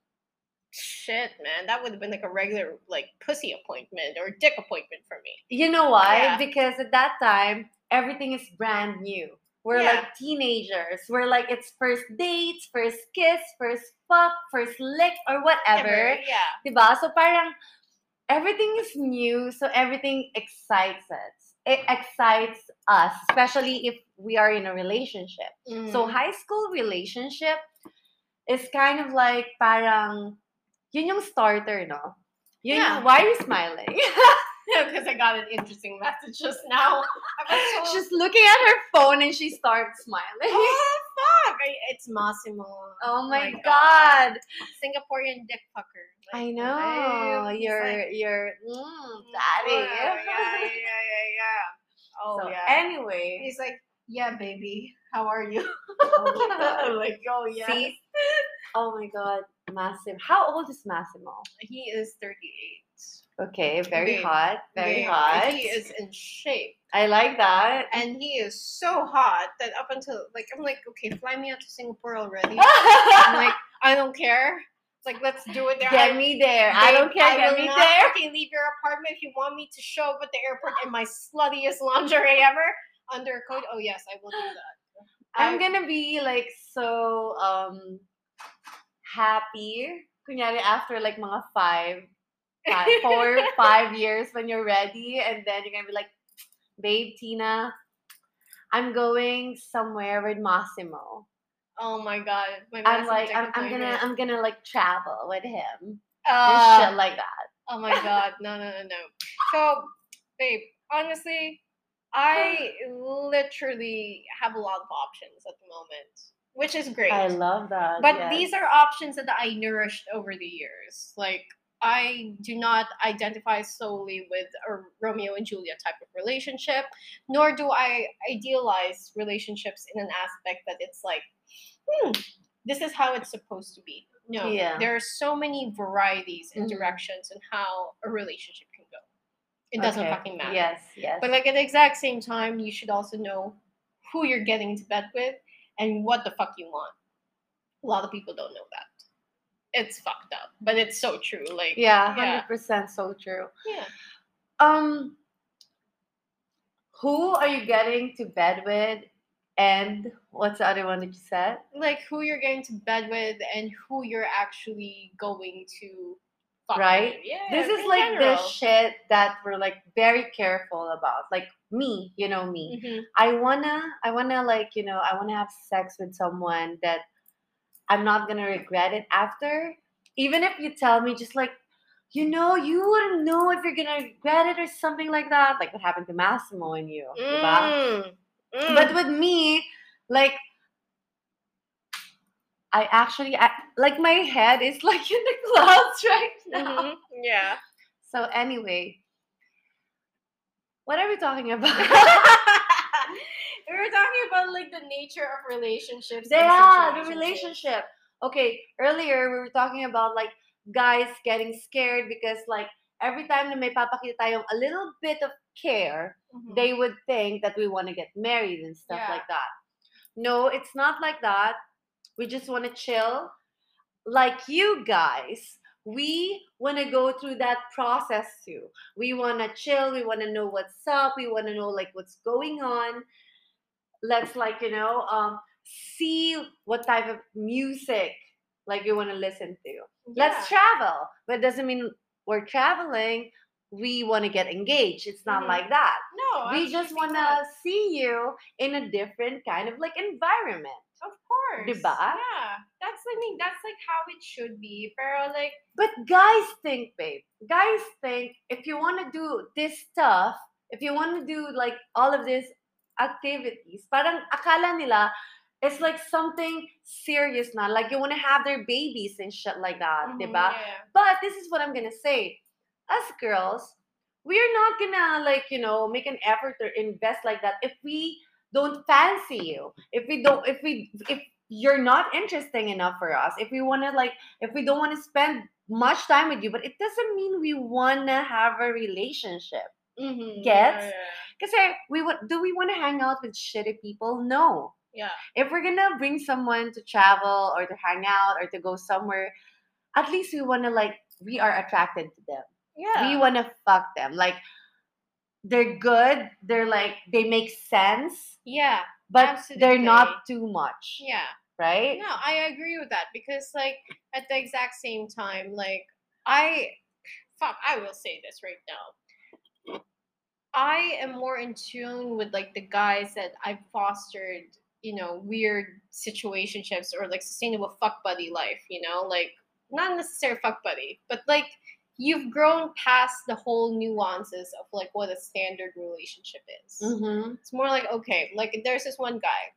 shit, man, that would have been like a regular like pussy appointment or dick appointment for me. You know why? Yeah. Because at that time, everything is brand new. We're Yeah. like teenagers. We're like it's first dates, first kiss, first fuck, first lick, or whatever. Yeah. Diba? So parang everything is new, so everything excites us. It excites us, especially if we are in a relationship. So Mhm. high school relationship is kind of like parang yun yung starter, no? Yun Yeah. yung- why are you smiling? because I got an interesting message just now. I so She's looking at her phone and she starts smiling. oh fuck! I, it's Massimo. Oh my god. Singaporean dick fucker. I know. he's You're like, you're mm, "Mm, daddy. yeah, yeah, yeah, yeah, yeah. Oh so yeah. anyway. He's like, yeah, baby. How are you? Oh my God. I'm like, oh yeah. See? Oh my god, Massimo. How old is Massimo? He is 38. Okay, very hot. Very hot. He is in shape. I like that. And he is so hot that up until like I'm like, okay, fly me out to Singapore already. I'm like, I don't care. It's like let's do it there. get I, me there. I don't care. I Get me not there. fucking leave your apartment if you want me to show up at the airport in my sluttiest lingerie ever under a coat. Oh yes, I will do that. I'm I- gonna be like so um happy. Kunyari after like mga five, five four, five years when you're ready, and then you're gonna be like, babe, Tina, I'm going somewhere with Massimo. Oh my god. My I'm like, I'm, I'm gonna. I'm gonna like travel with him and Uh, shit like that. Oh my god, no, no, no, no. So, babe, honestly, I literally have a lot of options at the moment, which is great. I love that. but yes. these are options that I nourished over the years. Like, I do not identify solely with a Romeo and Juliet type of relationship, nor do I idealize relationships in an aspect that it's like, hmm, this is how it's supposed to be. No, Yeah. there are so many varieties and Mhm. directions in how a relationship can go. It doesn't Okay. fucking matter. Yes, yes. But like at the exact same time, you should also know who you're getting into bed with and what the fuck you want. A lot of people don't know that. It's fucked up, but it's so true. Like yeah, yeah. hundred percent so true. yeah. Um, who are you getting to bed with, and what's the other one that you said? like who you're getting to bed with and who you're actually going to fuck Right? with. Yeah. this is like the shit that we're like very careful about. Like me, you know me. Mhm. I wanna, I wanna like you know, I wanna have sex with someone that I'm not gonna regret it after. Even if you tell me, just like, you know, you wouldn't know if you're gonna regret it or something like that. Like what happened to Massimo and you. Mm. Mm. But with me, like, I actually, I, like, my head is like in the clouds right now. Mhm. yeah. So, anyway, what are we talking about? we were talking about like the nature of relationships. yeah, the relationship. Okay, earlier we were talking about like guys getting scared because, like, every time na may papakita tayong a little bit of care, Mhm. they would think that we want to get married and stuff Yeah. like that. No, it's not like that. We just want to chill. Like you guys, we want to go through that process too. We want to chill. We want to know what's up. We want to know like what's going on. Let's like, you know, um see what type of music like you want to listen to. Let's travel. But it doesn't mean we're traveling. We want to get engaged. It's not Mhm. like that No, we just want to see you in a different kind of like environment. Of course. Diba? Yeah. That's I mean that's like how it should be. Pero like But guys think, babe, guys think if you want to do this stuff, if you want to do like all of these activities, parang akala nila it's like something serious na. Like you want to have their babies and shit like that, mhm, diba? Yeah. But this is what I'm gonna say. Us girls, we're not gonna like, you know, make an effort or invest like that if we don't fancy you. If we don't if we if you're not interesting enough for us, if we wanna like if we don't wanna spend much time with you, but it doesn't mean we wanna have a relationship. Mhm, Gets? Yeah. Because we would do we wanna hang out with shitty people? No. Yeah. If we're gonna bring someone to travel or to hang out or to go somewhere, at least we wanna like we are attracted to them Yeah. we want to fuck them like they're good they're like they make sense yeah. but they're not too much Yeah. right No, I agree with that because like at the exact same time, like I fuck, I will say this right now. I am more in tune with like the guys that I've fostered, you know, weird situationships or like sustainable fuck buddy life, you know, like not necessarily fuck buddy, but like you've grown past the whole nuances of like what a standard relationship is. Mm-hmm. It's more like okay, like there's this one guy.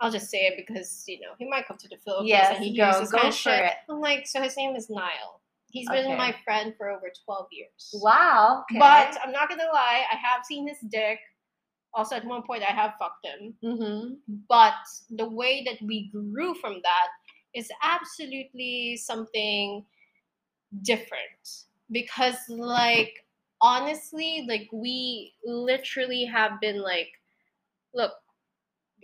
I'll just say it because you know he might come to the Philippines Yes, and he go- hears this go kind of shit. it. I'm like, so his name is Niall. He's been Okay. my friend for over twelve years. Wow. Okay. But I'm not gonna lie, I have seen his dick. Also, at one point, I have fucked him. mm-hmm. But the way that we grew from that is absolutely something different. Because, like, honestly, like, we literally have been like, look,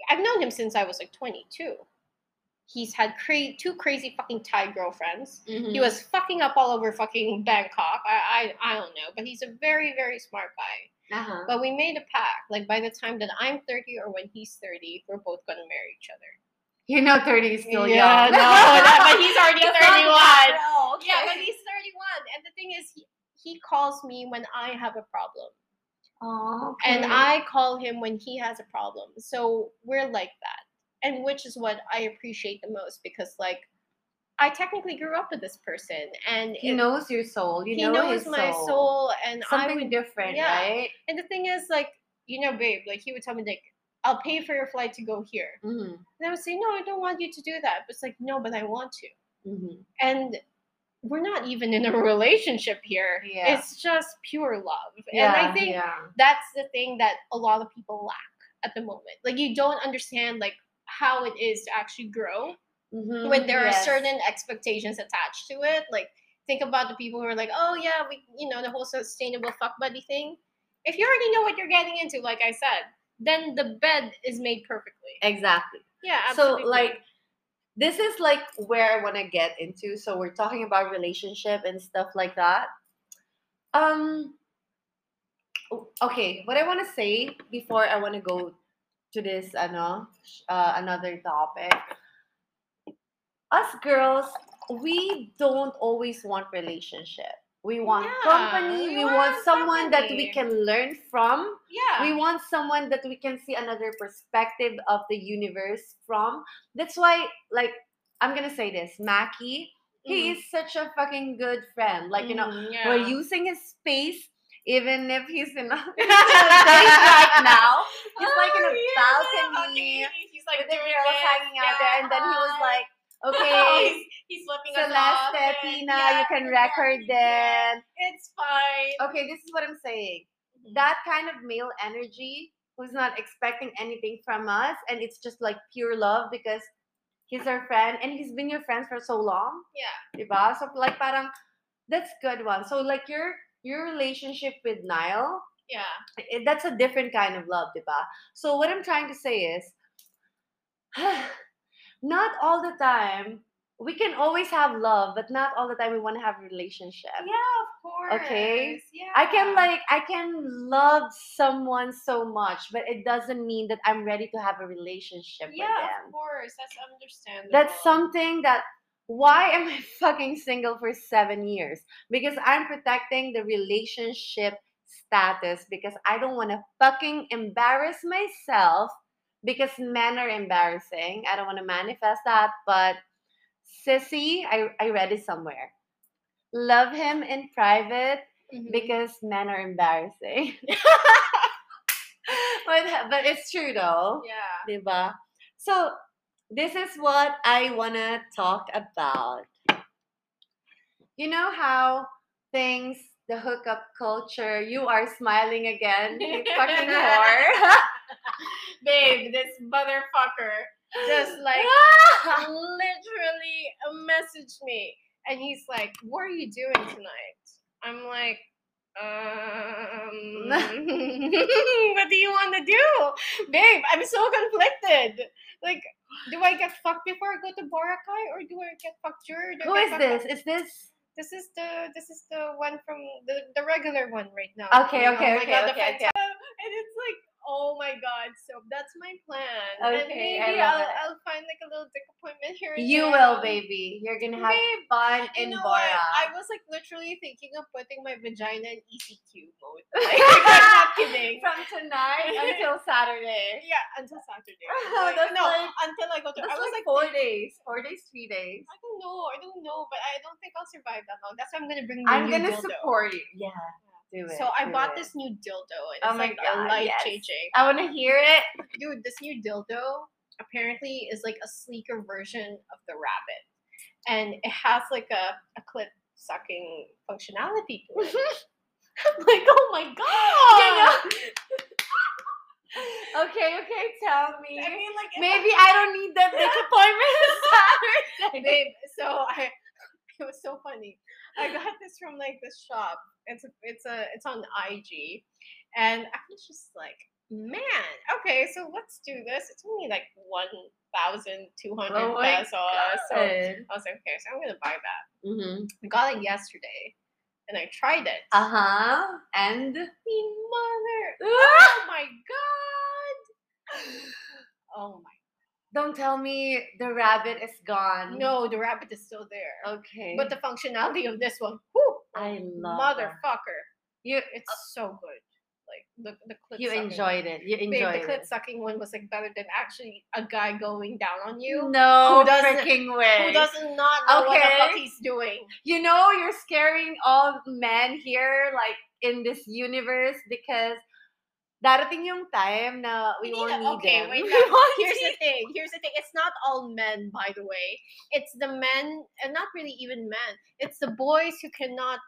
I've known him since I was like 22. He's had cra- two crazy fucking Thai girlfriends. Mm-hmm. He was fucking up all over fucking Bangkok. I, I I don't know, but he's a very very smart guy. Uh-huh. But we made a pact. Like by the time that I'm 30 or when he's 30, we're both gonna marry each other. You know, thirty is still yeah, young. no, that- but he's already It's 31. that, oh, Yeah, but he's 31. And the thing is, he, he calls me when I have a problem, Oh, and. I call him when he has a problem. So we're like that, and which is what I appreciate the most because, like, I technically grew up with this person, and he it- knows your soul. You he know knows my soul. soul, and I Something would different, yeah. right? And the thing is, like, you know, babe, like he would tell me, like, I'll pay for your flight to go here. Mm-hmm. And I would say, no, I don't want you to do that. But it's like, no, but I want to. Mm-hmm. And we're not even in a relationship here. Yeah. It's just pure love. Yeah, and I think yeah. that's the thing that a lot of people lack at the moment. Like, you don't understand, like, how it is to actually grow Mhm, when there yes. are certain expectations attached to it. Like, think about the people who are like, oh yeah, we, you know, the whole sustainable fuck buddy thing. If you already know what you're getting into, like I said, then the bed is made perfectly. exactly. Yeah, So like this is like where I want to get into. So we're talking about relationship and stuff like that. Um okay, what I want to say before I want to go to this ano, uh, another topic. Us girls, we don't always want relationship. We want Yeah, company. we We, want want someone that we can learn from yeah, we want someone that we can see another perspective of the universe from. That's why, like, I'm gonna say this, Mackie, he Mhm. is such a fucking good friend. Like, you know, Mm, yeah. we're using his space, even if he's in a place right now. He's like in a Oh, yeah, balcony okay, He's like with the girls hanging out there, and then he was yeah. like, Oh, "Okay, he's, he's flipping us. Celeste, and- Tina, yeah, you can yeah, record yeah. then." It's fine. Okay, this is what I'm saying. Mhm. that kind of male energy who's not expecting anything from us and it's just like pure love because he's our friend and he's been your friend for so long Yeah. diba? so like parang that's good one so like your your relationship with Niall Yeah. eh, that's a different kind of love diba? so what I'm trying to say is not all the time we can always have love but not all the time we want to have a relationship Yeah, of course. Okay. Yeah. I can like I can love someone so much, but it doesn't mean that I'm ready to have a relationship Yeah, with of course. That's understandable. That's something that why am I fucking single for 7 years? Because I'm protecting the relationship status because I don't want to fucking embarrass myself because men are embarrassing. I don't want to manifest that, but sissy, I I read it somewhere. Love him in private Mhm. because men are embarrassing. but but it's true though, yeah. diba? So this is what I wanna talk about. You know how things, the hookup culture, you are smiling again, you fucking whore. Babe, this motherfucker just like literally messaged me and he's like, What are you doing tonight? I'm like, um, what do you want to do? Babe, I'm so conflicted. Like, do I get fucked before I go to Boracay or do I get fucked? Who is this? Is this This is the this is the one from the the regular one right now. Okay, You know, okay, oh okay, God, okay, okay. And it's like, oh my god! So that's my plan. and Okay, I maybe love will. I'll find like a little dick appointment here. You there. will, baby. You're gonna have Babe, fun You in know? Bora. I was like literally thinking of putting my vagina in ECQ mode. Like, I'm not kidding. From tonight until Saturday. Yeah, until Saturday. Like, no, like- until I go to. I was like four days. Four days, three days. I don't know. I don't know, but I don't think I'll survive that long. That's why I'm gonna bring. I'm gonna dildo. support you. Yeah. Do it. So I bought it. this new dildo, and Oh it's my like God, life yes. changing. I wanna hear it. Dude, this new dildo apparently is like a sleeker version of the rabbit, and it has like a, a clit sucking functionality to. I'm like, oh my god! okay, okay, tell me. I mean, like, Maybe I don't need that big appointment Saturday. babe. So I, it was so funny. I got this from like this shop. It's a, it's a, it's on IG, and I was just like, man, okay, so let's do this. It's only like one thousand two hundred Oh pesos. So I was like, okay, so I'm gonna buy that. Mm-hmm. I got it yesterday, and I tried it. Uh huh. And Mean mother! Oh my god! Oh my! Don't tell me the rabbit is gone. No, the rabbit is still there. Okay. But the functionality of this one, whoo, I love motherfucker. you. It's so good. Like the the clit You enjoyed it. You Babe, enjoyed the clit it. sucking one was like better than actually a guy going down on you. No Who freaking way. Who doesn't not know what the fuck he's doing? you know you're scaring all men here, like in this universe, because darating yung time na we won't need okay, them. wait Here's the thing. Here's the thing. It's not all men, by the way. It's the men, and not really even men. It's the boys who cannot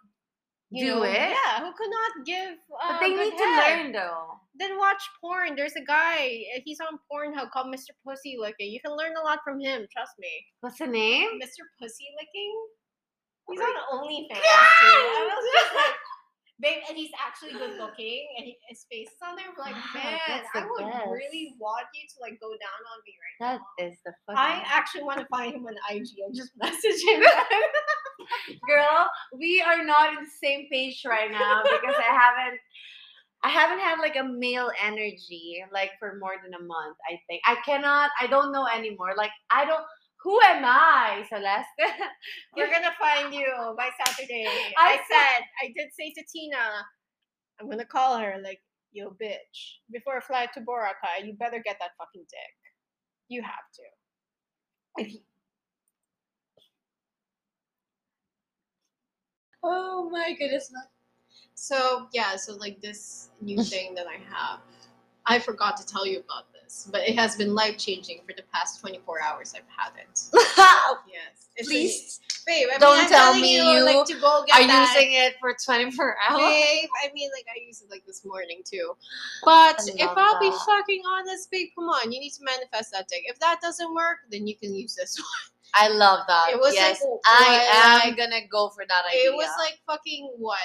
you Do know, it? Yeah, who cannot give. Uh, But they need to head. learn though. Then watch porn. There's a guy. uh, He's on Pornhub called Mr. Pussy Licking. You can learn a lot from him. Trust me. What's the name? Mr. Pussy Licking. He's on OnlyFans. too. I was just like, babe, and he's actually good looking, and he, his face is on there. I'm like, Wow, man, I would best. really want you to like go down on me right That now. That is the fucking I actually want to find him on IG and just message him. girl. We are not in the same page right now because I haven't. I haven't had like a male energy like for more than a month. I think I cannot. I don't know anymore. Like I don't. Who am I, Celeste? We're gonna find you by Saturday. I I, said, I did say to Tina, I'm gonna call her like, yo, bitch, before I fly to Boracay, you better get that fucking dick. You have to. oh my goodness! So yeah, so like this new thing that I have, I forgot to tell you about this, but it has been life changing for the past 24 hours. I've had it. Yes, It's a- babe. I mean, don't I'm tell telling me you, you like to go get are that. using it for 24 hours. Babe, I mean, like I used it like this morning too. But if I'll be fucking honest, babe, come on, you need to manifest that dick. If that doesn't work, then you can use this one. I love that. It was like, yes, w- I am like- gonna go for that idea. It was like fucking what,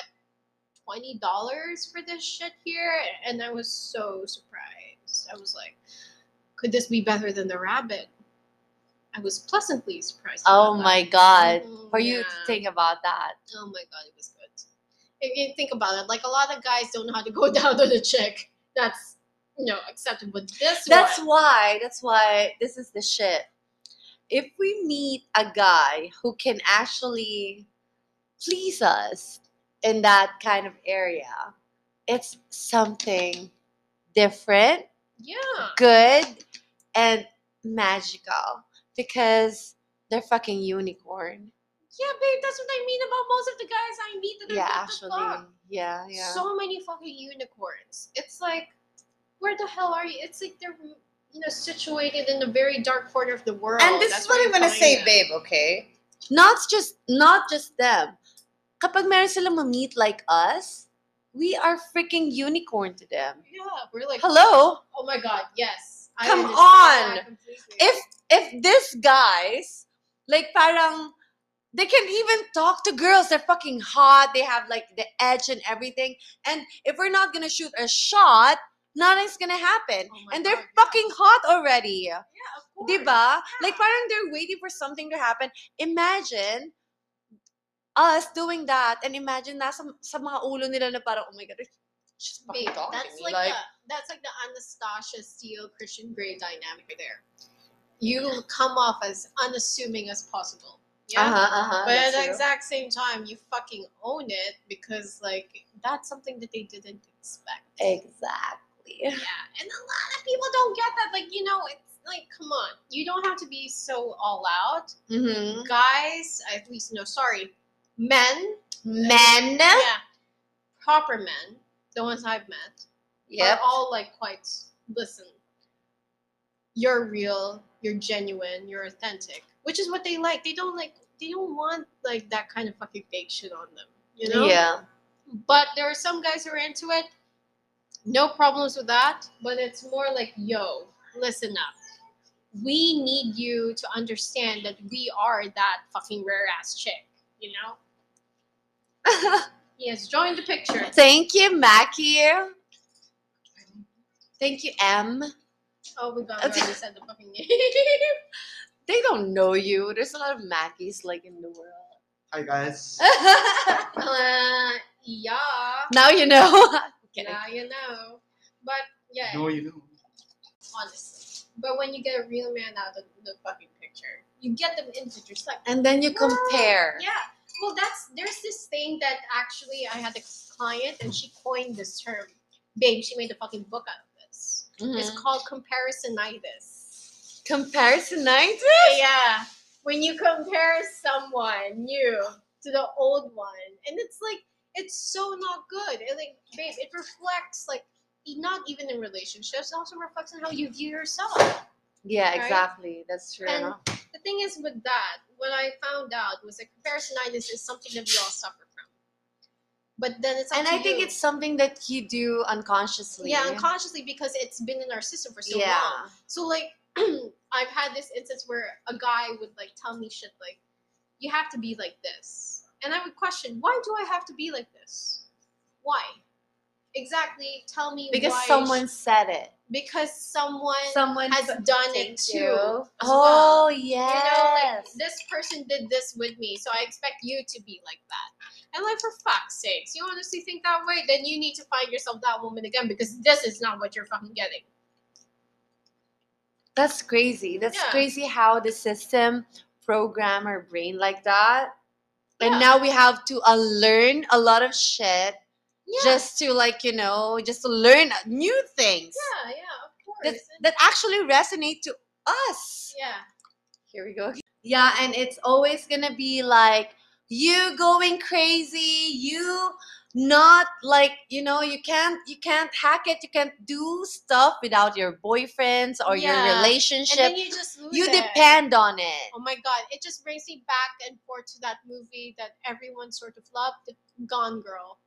twenty dollars for this shit here, and I was so surprised. I was like, could this be better than the rabbit? I was pleasantly surprised. oh about that. my god, Mhm, for you to think about that. Oh my god, it was good. If you think about it, like a lot of guys don't know how to go down on a chick. That's you know acceptable. This That's one, why. That's why this is the shit. If we meet a guy who can actually please us in that kind of area, it's something different, yeah, good, and magical because they're fucking unicorn. yeah, babe. That's what I mean about most of the guys I meet. That are Yeah, actually. fuck? Yeah, yeah. so many fucking unicorns. It's like, where the hell are you? It's like they're you know situated in a very dark corner of the world. And this That's is what I'm gonna say, them. babe, okay? Not just not just them. Kapag meron silang ma-meet like us, we are freaking unicorn to them. Yeah, we're like, Hello? oh my god, yes. Come on. If if this guys, like parang they can even talk to girls. They're fucking hot. They have like the edge and everything. And if we're not gonna shoot a shot, nothing's gonna happen. Oh and they're God, yeah. fucking hot already. yeah, of course. Diba? Like parang they're waiting for something to happen. Imagine us doing that and imagine nasa sa mga ulo nila na parang, oh my God, she's fucking Babe, talking that's to me. like, the that's like the Anastasia Steele Christian Grey dynamic there. you come off as unassuming as possible. Yeah. Uh-huh, uh-huh. But at the true. exact same time, you fucking own it because like that's something that they didn't expect. Exactly. Yeah, and a lot of people don't get that. Like you know, it's like come on, you don't have to be so all out. Mm-hmm. Guys, at least no, sorry, men. Men. Yeah, proper men, the ones I've met, Yep. are all like quite. Listen, you're real, you're genuine, you're authentic, which is what they like. They don't like. They don't want like that kind of fucking fake shit on them. You know. Yeah. But there are some guys who are into it. No problems with that. But it's more like, yo, listen up. We need you to understand that we are that fucking rare ass chick. You know? He has joined the picture. Thank you, Mackie. Thank you, M. Oh, we got already said the fucking name. They don't know you. There's a lot of Mackies like in the world. Hi guys. uh, yeah. now you know. Kidding. Now you know. But yeah, No, you know. honestly. But when you get a real man out of the fucking picture, you get them into perspective. And then you compare. Yeah. Well, that's there's this thing that actually I had a client and she coined this term. Babe, she made a fucking book out of this. It's Mhm. called comparisonitis. Comparisonitis? Yeah. When you compare someone new to the old one, and it's like it's so not good. It, like, babe, it reflects like not even in relationships. It also reflects on how you view yourself. Yeah, Right? exactly. That's true. And the thing is with that, what I found out was that comparisonitis is something that we all suffer from. But then it's and I think you. it's something that you do unconsciously. yeah unconsciously because it's been in our system for so yeah. long. So like I've had this instance where a guy would like tell me shit like, "You have to be like this," and I would question, "Why do I have to be like this? Why?" Exactly. Tell me why. Because someone said it. Because someone Someone has done it too. you. Oh well. yes. You know, like this person did this with me, so I expect you to be like that. And like for fuck's sakes, you honestly think that way? Then you need to find yourself that woman again because this is not what you're fucking getting. That's crazy. That's Yeah. crazy how the system program our brain like that. And Yeah. now we have to uh, unlearn a lot of shit Yeah. just to like, you know, just to learn new things yeah, yeah, of course. that, that actually resonate to us. yeah. Here we go. Yeah, and it's always gonna be like you going crazy, you not like you know you can't you can't hack it you can't do stuff without your boyfriends or Yeah, your And relationship then you just lose you it. depend on it Oh my god, it just brings me back and forth to that movie that everyone sort of loved, Gone Girl.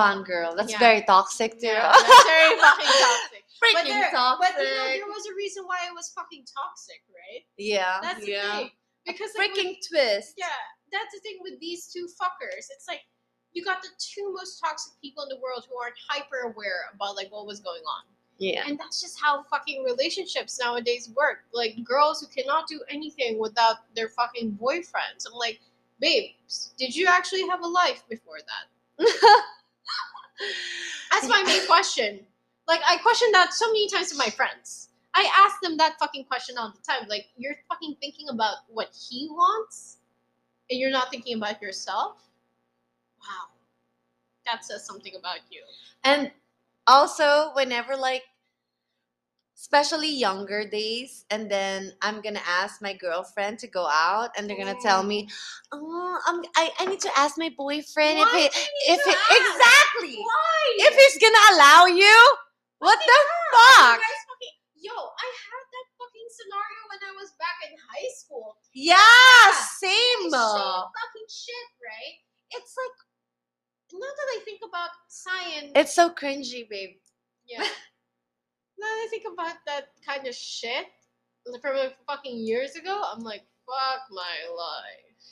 Gone girl that's Yeah. very toxic too Yeah, that's very fucking toxic. freaking But, there, toxic but you know, there was a reason why it was fucking toxic, right? yeah That's the thing. Because like, with- freaking twist yeah, that's the thing with these two fuckers. It's like you got the two most toxic people in the world who aren't hyper aware about like what was going on. yeah And that's just how fucking relationships nowadays work. Like girls who cannot do anything without their fucking boyfriends. I'm like, babes, did you actually have a life before that? That's my main question. Like I question that so many times to my friends. I ask them that fucking question all the time. Like, you're fucking thinking about what he wants, and you're not thinking about yourself. Wow, that says something about you. And also, whenever like, especially younger days, and then I'm gonna ask my girlfriend to go out, and they're gonna tell me, "Oh, I'm, um, I, I need to ask my boyfriend Why if he, do you need if ask? exactly, Why? if he's gonna allow you. What the You fuck? fucking- Yo, I had that fucking scenario when I was back in high school. Yeah, Yeah. same. Same fucking shit, right? It's like now that I think about science, It's so cringy, babe. yeah. now that I think about that kind of shit from like, fucking years ago, I'm like, fuck my life.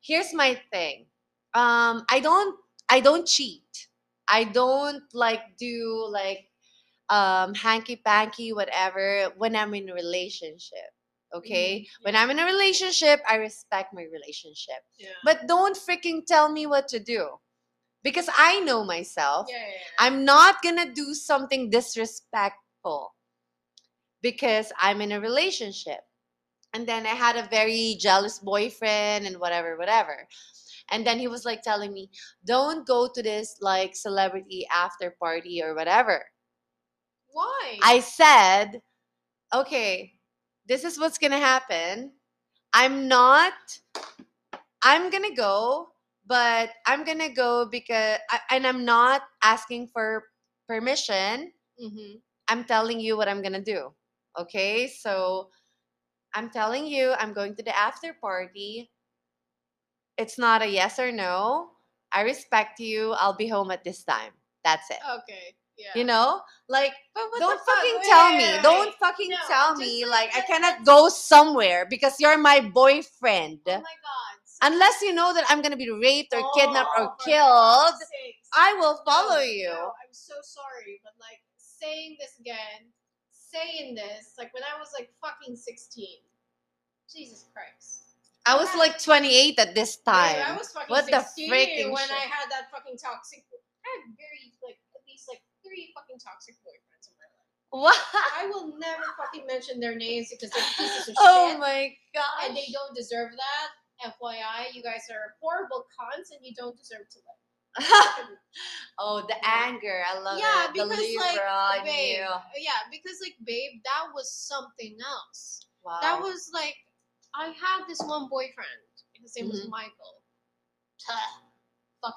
here's my thing. Um i don't i don't cheat. I don't like do like um hanky panky whatever when i'm in a relationship okay? When i'm in a relationship i respect my relationship. Yeah. but don't freaking tell me what to do because i know myself. Yeah, yeah, yeah. i'm not gonna do something disrespectful because i'm in a relationship and then I had a very jealous boyfriend and whatever, whatever. And then he was like telling me, don't go to this like celebrity after party or whatever. Why? I said, okay, this is what's gonna happen. I'm not, I'm gonna go, but I'm gonna go because, I, and I'm not asking for permission. hmm I'm telling you what I'm gonna do. Okay, so I'm telling you, I'm going to the after party. It's not a yes or no. I respect you. I'll be home at this time. That's it. Okay. Yeah. You know, like don't the fuck? fucking tell me. Don't fucking No, tell me like I cannot go somewhere because you're my boyfriend. Oh my god. Unless you know that I'm gonna be raped or kidnapped Oh, or killed, I will follow No, you. no, I'm so sorry, but like saying this again, saying this, like when I was like fucking 16. Jesus Christ. I was like 28 at this time. I was fucking What the 16 freaking when shit? I had that fucking toxic. I had very like at least like three fucking toxic boyfriends in my life. What? I will never fucking mention their names because they're pieces of Oh shit. Oh my god. and they don't deserve that. FYI, you guys are horrible cons and you don't deserve to live. oh, the anger. I love yeah, it. The because Libra like, babe, you. yeah, because like, babe, that was something else. Wow. That was like, I had this one boyfriend. His name was Mhm. Michael.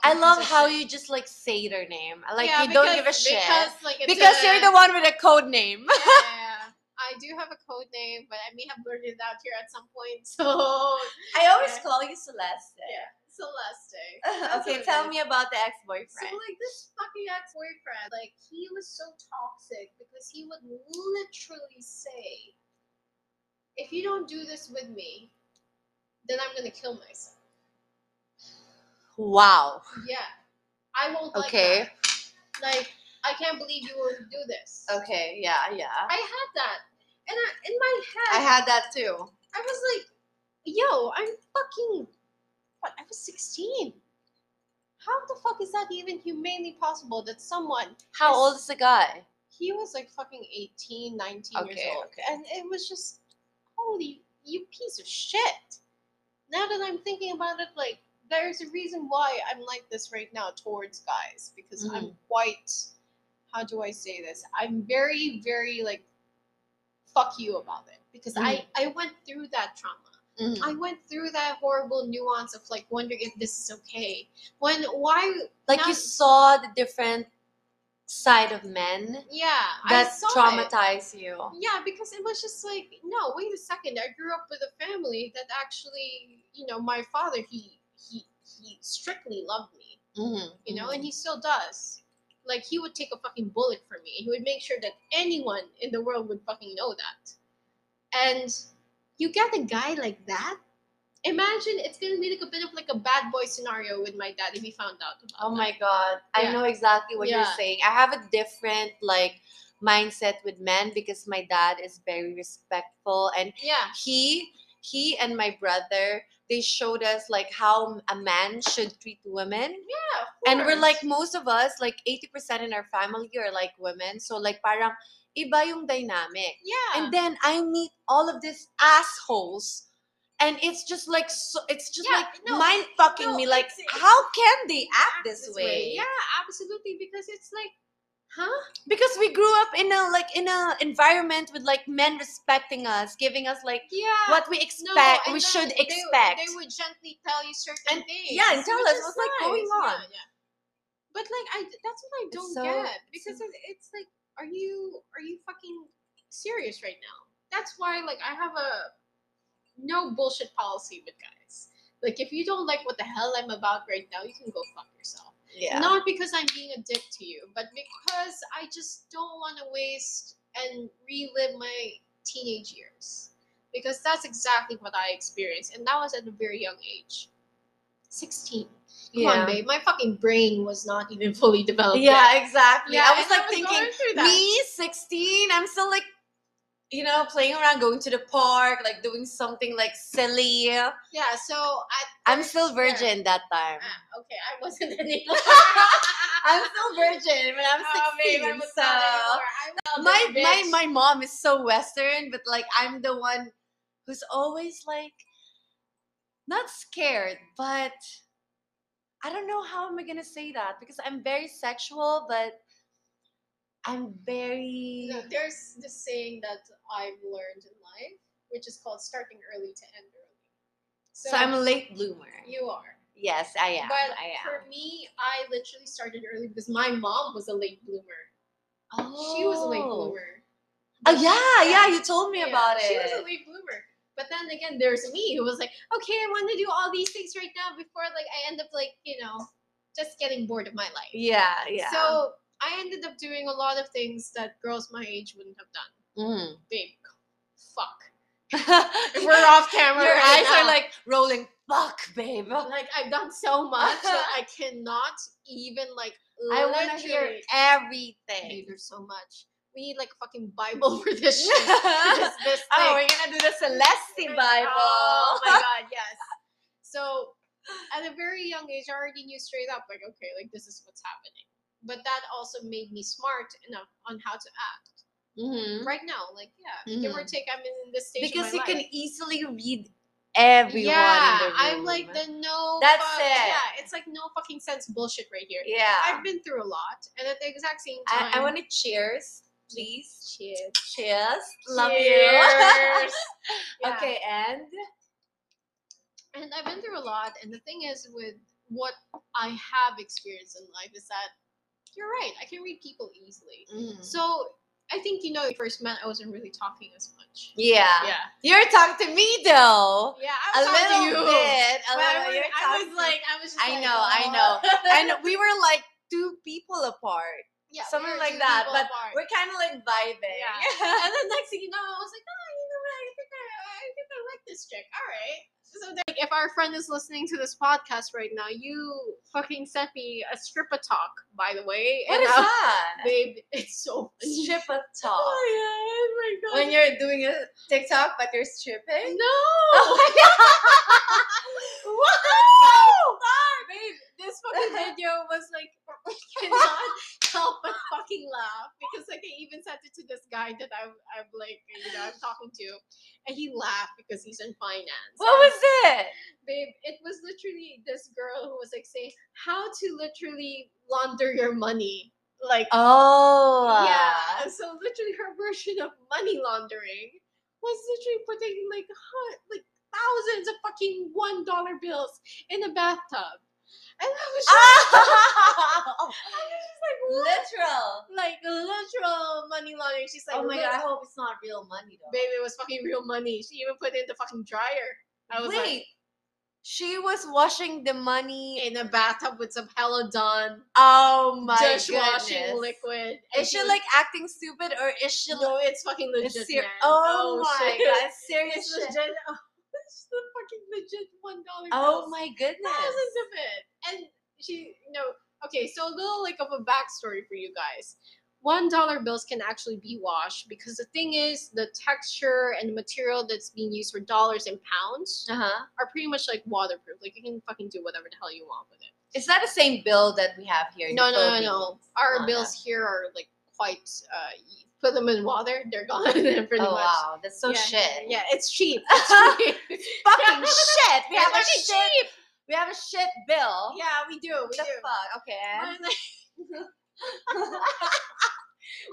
I love how you just like say their name. Like Yeah, you don't give a shit. because like Because a- you're the one with a code name. yeah, I do have a code name, but I may have blurted it out here at some point. So I always Yeah. call you Celeste. yeah, Celeste. Okay, tell me about the ex-boyfriend. So like this fucking ex-boyfriend, like he was so toxic because he would literally say, "If you don't do this with me, then I'm gonna kill myself." wow. Yeah, I won't like Okay. that. Like I can't believe you would do this. Okay, yeah, yeah. I had that, and I, in my head, I had that too. I was like, "Yo, I'm fucking what? I was 16. How the fuck is that even humanely possible that someone How old is the guy? he was like fucking 18 19 years old okay. and it was just holy you piece of shit now that i'm thinking about it like there's a reason why i'm like this right now towards guys because i'm Mhm. quite how do i say this i'm very very like fuck you about it because i i went through that trauma Mhm. i went through that horrible nuance of like wondering if this is okay when why Like now- you saw the different side of men yeah that saw it. traumatize you. Yeah, because it was just like, no, wait a second. I grew up with a family that actually, you know, my father, he he he strictly loved me, Mhm, you know, mhm. and he still does. Like he would take a fucking bullet for me. He would make sure that anyone in the world would fucking know that. And you get a guy like that. Imagine it's gonna be like a bit of like a bad boy scenario with my dad if he found out about Oh that. my god. I know exactly what you're saying. I have a different like mindset with men because my dad is very respectful and Yeah. he he and my brother they showed us like how a man should treat women Yeah. and we're like most of us like 80% in our family are like women so like parang iba yung dynamic Yeah. and then i meet all of these assholes and it's just like so it's just Yeah, like no, mind fucking no, me like it's- it's- how can they act this, way? Yeah, absolutely. Because it's like, huh? because we grew up in a like in a environment with like men respecting us giving us like Yeah. what we expect and we should they- expect They, would gently tell you certain And- things. yeah, and tell us what's, like, going on. Yeah, yeah. But like, I that's what I don't so- get because it, it's like, are you are you fucking serious right now? That's why like I have a no bullshit policy with guys. Like if you don't like what the hell I'm about right now, you can go fuck yourself. yeah Not because I'm being a dick to you, but because I just don't want to waste and relive my teenage years. Because that's exactly what I experienced, and that was at a very young age. 16. Come yeah on, babe. My fucking brain was not even fully developed. yeah yet. exactly i was like going thinking me 16 i'm still like you know playing around going to the park like doing something like silly Yeah, so at i'm still yeah. virgin that time Ah, okay, I wasn't anymore. i'm still virgin when i'm 16 Oh, babe, I was so. I was my my my mom is so western but like i'm the one who's always like not scared, but I don't know how am I gonna say that because I'm very sexual, but I'm very No, there's this saying that I've learned in life, which is called starting early to end early. so, I'm a late bloomer. you are. Yes, I am. but I am. for me, I literally started early because my mom was a late bloomer. Oh. She was a late Oh. bloomer. Oh yeah, yeah, you told me Yeah, about it. She was a late bloomer. But then again, there's me who was like, okay, I want to do all these things right now before like I end up like, you know, just getting bored of my life. yeah, yeah. So I ended up doing a lot of things that girls my age wouldn't have done. Mm. Babe, fuck. If we're off camera, Your right eyes are like rolling. Fuck, babe. like I've done so much that I cannot even like. I want to hear everything. there's so much. We need like a fucking Bible for this shit. this, this oh, we're gonna do the Celeste Bible. Oh my god, yes. So at a very young age, I already knew straight up, like, okay, like this is what's happening. But that also made me smart enough on how to act. Mhm. Right now, like, yeah, give or Mhm. take, I'm in this stage. Because you my can easily read everyone. yeah, in the room. I'm like the no. That's fuck- it. Yeah, it's like no fucking sense bullshit right here. Yeah. I've been through a lot, and at the exact same time, I, I want to cheers, please. Cheers. Cheers. Love you. Yeah. Okay, and and I've been through a lot. And the thing is, with what I have experienced in life, is that you're right. I can read people easily. Mm. So I think you know, when first met, I wasn't really talking as much. yeah. Yeah, You're talking to me though. yeah. A I was talking little to you. bit. A But I, little. was, You're I was to- like, I was just I like, know, I "Oh." know. and we were like two people apart. Yeah, something like that, but apart. We're kind of like vibing. Yeah. and then next thing you know, I was like, oh, you know what? I think I, I think I like this chick. All right. So like, if our friend is listening to this podcast right now, you fucking sent me a strip of talk, by the way. What and is I- that? babe? It's so funny. Strip a oh, talk. Oh yeah, oh my god. When you're doing a TikTok, but you're stripping. no, Oh my god! Wow! babe, this fucking video was like cannot fucking laugh because like I even sent it to this guy that I'm I'm like you know I'm talking to, and he laughed because he's in finance. What was it? babe, it was literally this girl who was like saying how to literally launder your money. Like, Oh. yeah. So literally her version of money laundering was literally putting like hu- like thousands of fucking one dollar bills in a bathtub. And I was just, I Oh. was just like, what? Literal. Like literal money laundering. She's like, oh my god! I hope it's not real money though. babe, it was fucking real money. She even put it in the fucking dryer. I was Wait, she was washing the money. in a bathtub with some hella done oh my dishwashing goodness! liquid. Is she was- like acting stupid or is she? No, it's fucking legit. ser- man. oh, oh my shit. god! Serious the fucking legit one dollar. Oh my goodness! thousands of it. And she, you know, okay, so a little like of a backstory for you guys. One dollar bills can actually be washed because the thing is, the texture and the material that's being used for dollars and pounds Uh huh. are pretty much like waterproof. Like you can fucking do whatever the hell you want with it. Is that the same bill that we have here? No, no, no, no. Our Oh, bills here are like quite. Uh, put them in water, they're gone. pretty Oh much. wow, that's so yeah, shit. Yeah, it's cheap. It's cheap. Fucking shit. We have a shit. We have a shit bill. yeah, we do. We the do. fuck? Okay. But,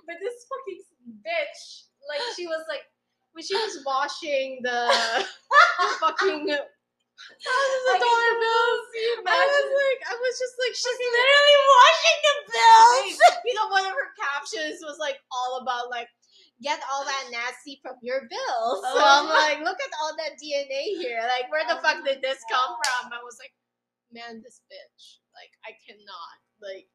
but this fucking bitch, like she was like when she was washing the fucking thousands of dollar bills. I was like, I was just like, She's literally washing the bills. you know, one of her captions was like all about like get all that nasty from your bills. So Oh I'm like, look at all that DNA here. Like, where the Oh fuck did this come from? I was like, man, this bitch. Like, I cannot. Like,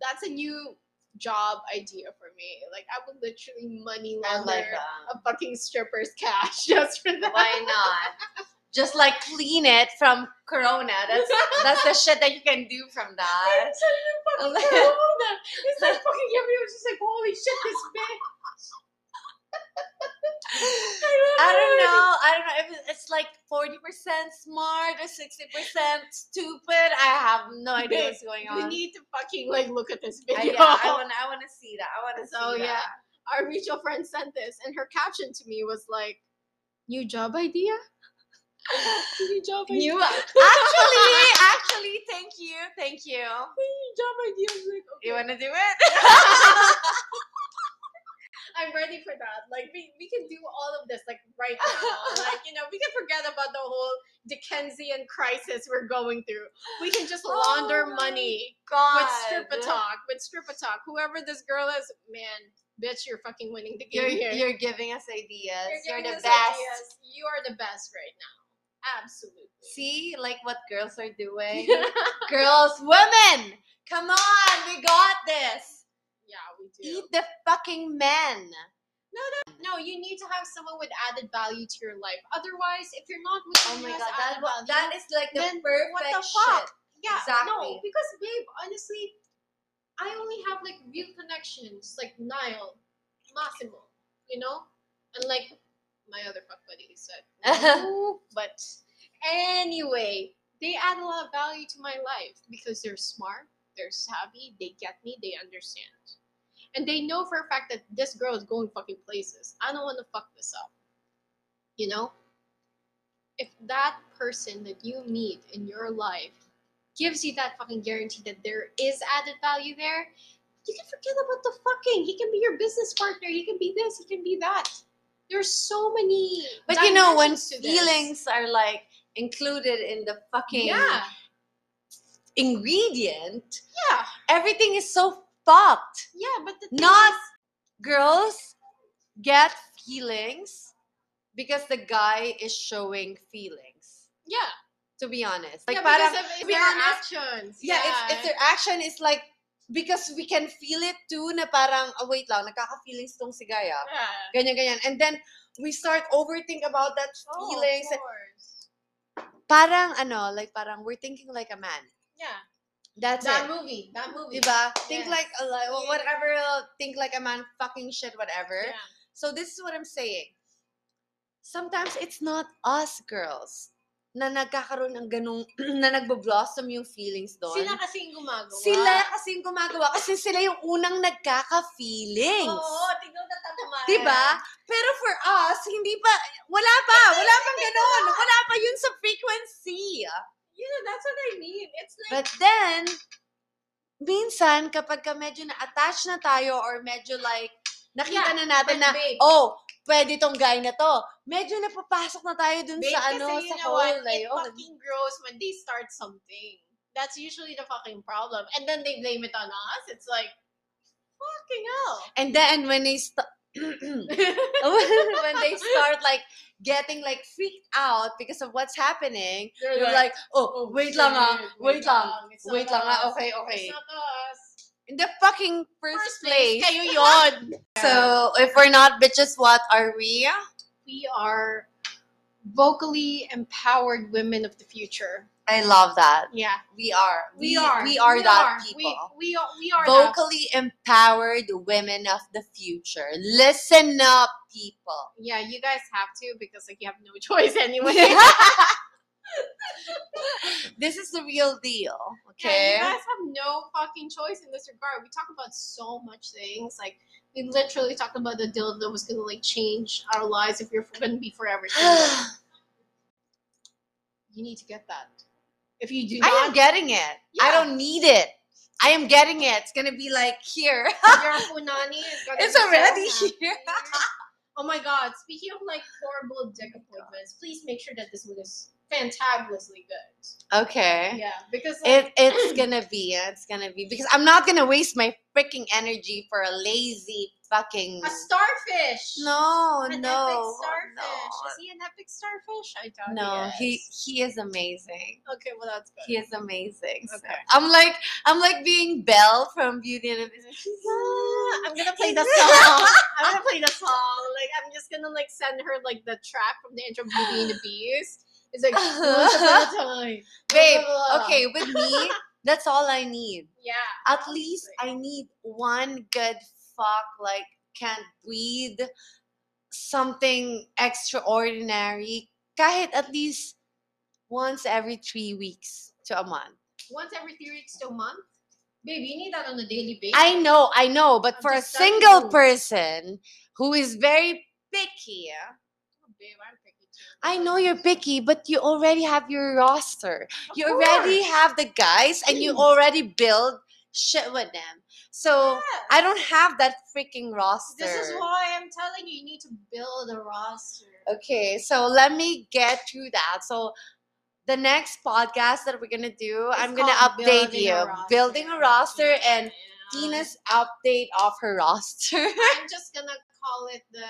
that's a new job idea for me. Like, I would literally money launder like a fucking stripper's cash just for that. Why not? Just like clean it from Corona. That's that's the shit that you can do from that. It's like fucking corona. It's like fucking everyone's just like, holy shit, this bitch. I don't know. I don't know if it's like forty percent smart or sixty percent stupid. I have no idea what's going on. You need to fucking like look at this I, video. yeah, I want. I want to see that. I want to So, see yeah. that. Our mutual friend sent this, and her caption to me was like, New job idea? New job idea. You actually, actually, thank you, thank you. Job idea. Like, okay. You wanna do it? I'm ready for that. Like we, we can do all of this like right now. like, you know, we can forget about the whole Dickensian crisis we're going through. We can just oh launder Oh money God. with stripper talk. With stripper talk. Whoever this girl is, man, bitch, you're fucking winning the You're, game here. you're giving us ideas. You're, giving the best. ideas. You are the best right now. Absolutely. See, like what girls are doing. girls, women, come on, we got this. yeah, we do. Eat the fucking men. No, no, no. you need to have someone with added value to your life. Otherwise, if you're not with Oh my god, that, value, that is like the perfect what the shit. fuck? Yeah, Exactly. no, because babe, honestly, I only have like real connections, like Niall, Massimo, you know, and like my other fuck buddy said. But anyway, they add a lot of value to my life because they're smart, they're savvy, they get me, they understand. And they know for a fact that this girl is going fucking places. I don't want to fuck this up. You know? If that person that you meet in your life gives you that fucking guarantee that there is added value there, you can forget about the fucking. He can be your business partner. He can be this. He can be that. There's so many. But you know, when feelings are like included in the fucking Yeah. ingredient, Yeah. everything is so fucked. Yeah. But the Not is- girls get feelings because the guy is showing feelings. yeah. To be honest, like yeah, parang, to be their honest, actions. yeah, it's, it's their action is like because we can feel it too na parang oh wait lang nagkaka-feelings tong si Gaya ah. yeah. ganyan ganyan and then we start overthink about that Oh, feelings of course. parang ano like parang we're thinking like a man Yeah. that's That it movie. That movie. diba think Yes. like a like whatever think like a man fucking shit whatever Yeah. so this is what I'm saying sometimes it's not us girls na nagkakaroon ng ganung na nagbo-blossom yung feelings doon Sila kasi yung gumagawa. Sila kasi yung gumagawa kasi sila yung unang nagkaka-feelings. Oo, tignan na tatama. Diba? Pero for us, hindi pa, wala pa, wala pang ganon. Wala pa yun sa frequency. You know, that's what I mean. It's like, But then, minsan, kapag ka medyo na-attach na tayo or medyo like, nakita Yeah, na natin na, babe- oh, pwede tong guy na to. Medyo napapasok na tayo dun babe, sa ano, sa hole na It fucking grows when they start something. That's usually the fucking problem. And then they blame it on us. It's like, fucking hell. And then when they start, when they start like getting like freaked out because of what's happening, you're like, oh, wait lang ah, shit, wait lang, wait lang ah, okay, okay. It's not us. In the fucking first, First place. place, kayo yun. So if we're not bitches, what are we? we are vocally empowered women of the future. I love that. Yeah, We are. we, are. We are that We, people. we are. We are. that. Vocally empowered women of the future. Listen up, people. Yeah, you guys have to because like you have no choice anyway. this is the real deal. Yeah, Okay. you guys have no fucking choice in this regard. We talk about so much things. Like we literally talked about the deal that was gonna like change our lives if you're gonna be forever single. you need to get that. If you do not, I am getting it. I don't need it. I am getting it. It's gonna be like here. your punani is gonna It's so already here. oh my god! Speaking of like horrible dick appointments, please make sure that this one is fantabulously good. Okay. Yeah, because like, It it's gonna be. It's gonna be because I'm not gonna waste my freaking energy for a lazy fucking. a starfish. No, An no, epic starfish. no. Is he an epic starfish? I doubt No, he he is. he is amazing. Okay, well that's good. He is amazing. So, Okay. I'm like I'm like being Belle from Beauty and the Beast. I'm gonna play the song. I'm gonna play the song. Like I'm just gonna like send her like the track from the intro of Beauty and the Beast. It's like once upon a time. Babe, okay, with me, that's all I need. Yeah. At least I need one good fuck, like can't breathe, something extraordinary. Kahit at least once every three weeks to a month. once every three weeks to a month. Babe, you need that on a daily basis. I know, I know, but I'm for a single person who is very picky, Oh, babe, I'm picky I know you're picky, but you already have your roster. Of You already course. have the guys and you already build shit with them. So Yeah. I don't have that freaking roster. This is why I'm telling you, you need to build a roster. Okay, so let me get through that. So the next podcast that we're gonna do, It's I'm gonna update Building you. a Building a roster Yeah, and yeah. Tina's update of her roster. I'm just gonna call it the.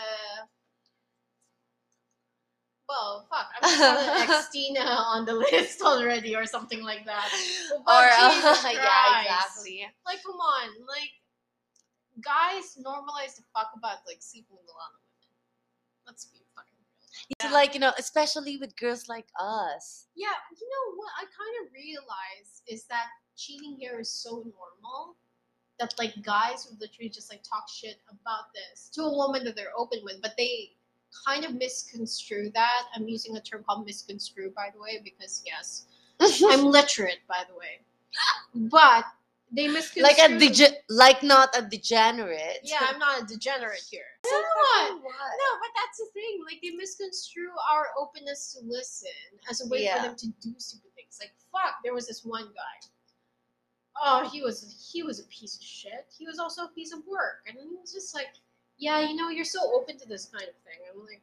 Well, fuck. I'm just gonna X on the list already, or something like that. or uh, yeah, exactly. Like, come on, like, guys normalize the fuck about like sleeping with a lot of women. Let's be fucking real. It's like you know, especially with girls like us. Yeah, you know what I kind of realize is that cheating here is so normal that like guys would literally just like talk shit about this to a woman that they're open with, but they kind of misconstrue that. I'm using a term called misconstrue, by the way, because yes, I'm literate, by the way. But they misconstrue. like a dege- like not a degenerate. Yeah, I'm not a degenerate here. So what? No, but that's the thing. Like they misconstrue our openness to listen as a way Yeah. for them to do stupid things. Like fuck, there was this one guy. Oh, he was he was a piece of shit. He was also a piece of work, and he was just like, yeah, you know, you're so open to this kind of thing. I'm like,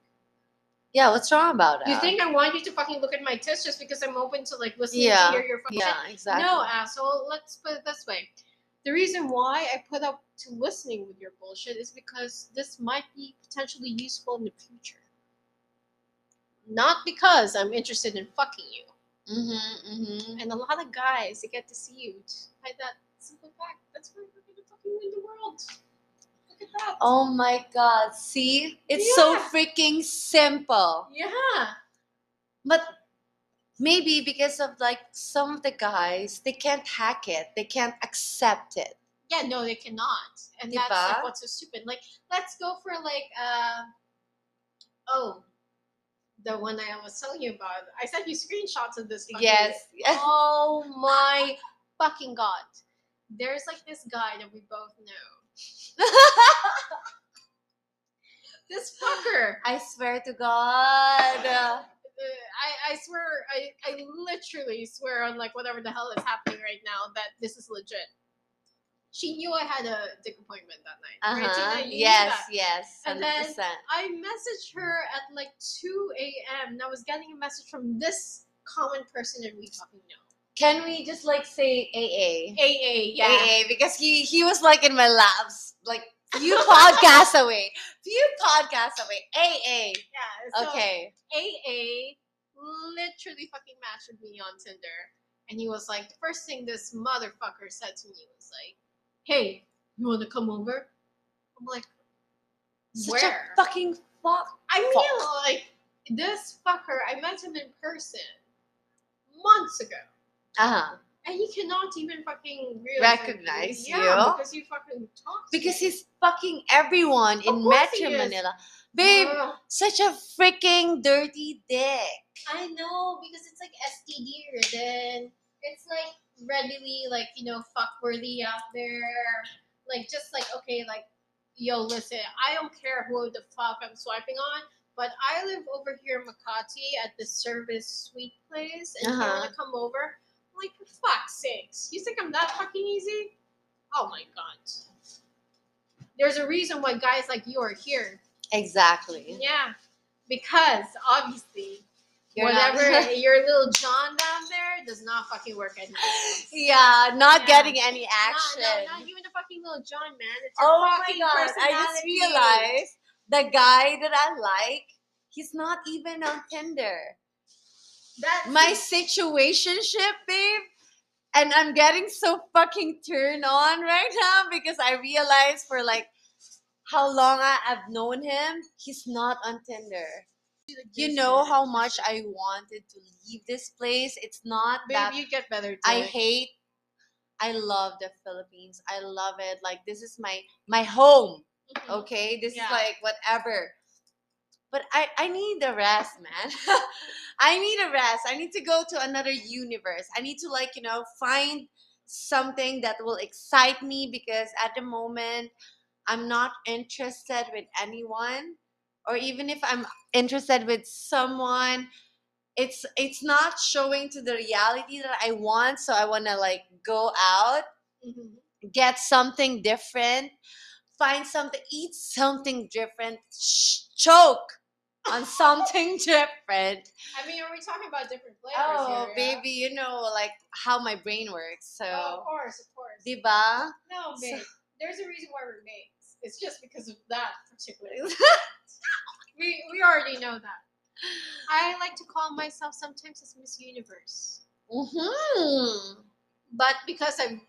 Yeah, what's wrong about it? you think I want you to fucking look at my tits just because I'm open to like listening Yeah, to hear your fucking Yeah, exactly. no, asshole. Let's put it this way. The reason why I put up to listening with your bullshit is because this might be potentially useful in the future. Not because I'm interested in fucking you. Mm-hmm, mm-hmm. And a lot of guys they get deceived by that simple fact. That's why we're gonna fucking win the world. That. Oh my god, see? It's so freaking simple. Yeah. But maybe because of like some of the guys, they can't hack it. They can't accept it. Yeah, no, they cannot. And that's like what's so stupid. Like, let's go for like uh oh the one I was telling you about. I sent you screenshots of this. Yes. yes. Oh my fucking god. There's like this guy that we both know. This fucker. I swear to God. I, I swear, I, I literally swear on like whatever the hell is happening right now that this is legit. She knew I had a dick appointment that night. Uh-huh. Yes, yes. And 100%. then I messaged her at like 2 a.m. and I was getting a message from this common person that we fucking know. Can we just like say AA? AA, yeah. AA because he he was like in my labs like few podcasts away. Few podcasts away. AA. Yeah. So Okay. AA literally fucking matched with me on Tinder. And he was like, the first thing this motherfucker said to me was like, hey, you want to come over? I'm like, Such where? a fucking fuck. I mean, fuck. like, this fucker, I met him in person months ago. Uh-huh. And he cannot even fucking realize Recognize yeah, you? because you fucking talk. Because he's fucking everyone in Of Metro. Manila. Babe, Ugh. such a freaking dirty dick. I know because it's like STD ridden. It's like readily like you know fuckworthy out there. Like just like okay, like yo, listen, I don't care who the fuck I'm swiping on, but I live over here in Makati at the service suite place, and you Uh-huh. want to come over? Like for fuck's sakes, you think I'm that fucking easy? Oh my god. There's a reason why guys like you are here. Exactly. Yeah, because obviously You're not- whatever your little John down there does not fucking work anymore. yeah, not Yeah. getting any Not, action. not, not even the fucking little John, man. It's your Oh my fucking god, I just realized the guy that I like, he's not even on Tinder. That's My situationship, babe, and I'm getting so fucking turned on right now because I realize for like how long I have known him, he's not on Tinder. You know how much I wanted to leave this place. It's not Babe, that you get better. I hate I love the Philippines. I love it. Like this is my my home. Mhm. Okay? This Yeah. is like whatever. But I I need the rest, man. I need a rest. I need to go to another universe. I need to like, you know, find something that will excite me because at the moment I'm not interested with anyone. or even if I'm interested with someone, it's it's not showing to the reality that I want. So I want to like go out, Mhm. get something different, find something, eat something different, choke on something different. I mean, are we talking about different flavors? Oh, here, yeah? baby, you know like how my brain works. So, Oh, of course, of course. diba? No, So- babe. There's a reason why we're mates. It's just because of that particular. we we already know that. I like to call myself sometimes as Miss Universe, hmm but because I'm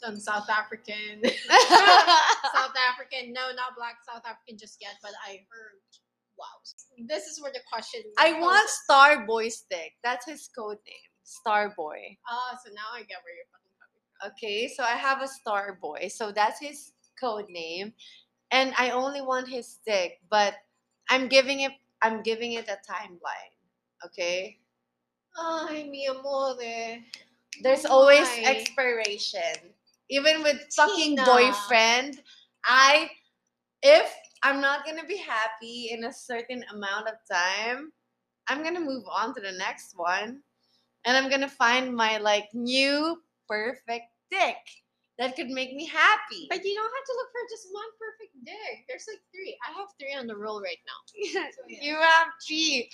done South African, South African, no, not black South African just yet, but I heard. Wow, this is where the question. I want. Starboy stick. That's his code name. Starboy. Oh, so now I get where you're fucking coming from. Okay, so I have a Starboy. So that's his code name. And I only want his stick, but I'm giving it I'm giving it a timeline. Okay? Ay, mi amore. There's always expiration. Even with fucking Tina. boyfriend, I if I'm not gonna be happy in a certain amount of time, I'm gonna move on to the next one. And I'm gonna find my like new perfect dick that could make me happy. But you don't have to look for just one perfect dick. There's like three. I have three on the roll right now. So, yeah. you have three.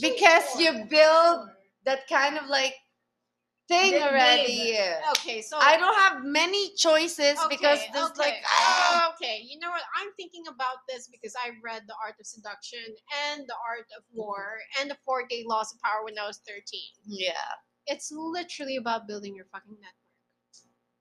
Because you build that kind of like thing already. Okay, so I don't have many choices because Okay, there's okay. like ah, Oh, okay. You know what? I'm thinking about this because I read The Art of Seduction and The Art of War and The 48 Laws of Power when I was 13. yeah. It's literally about building your fucking network.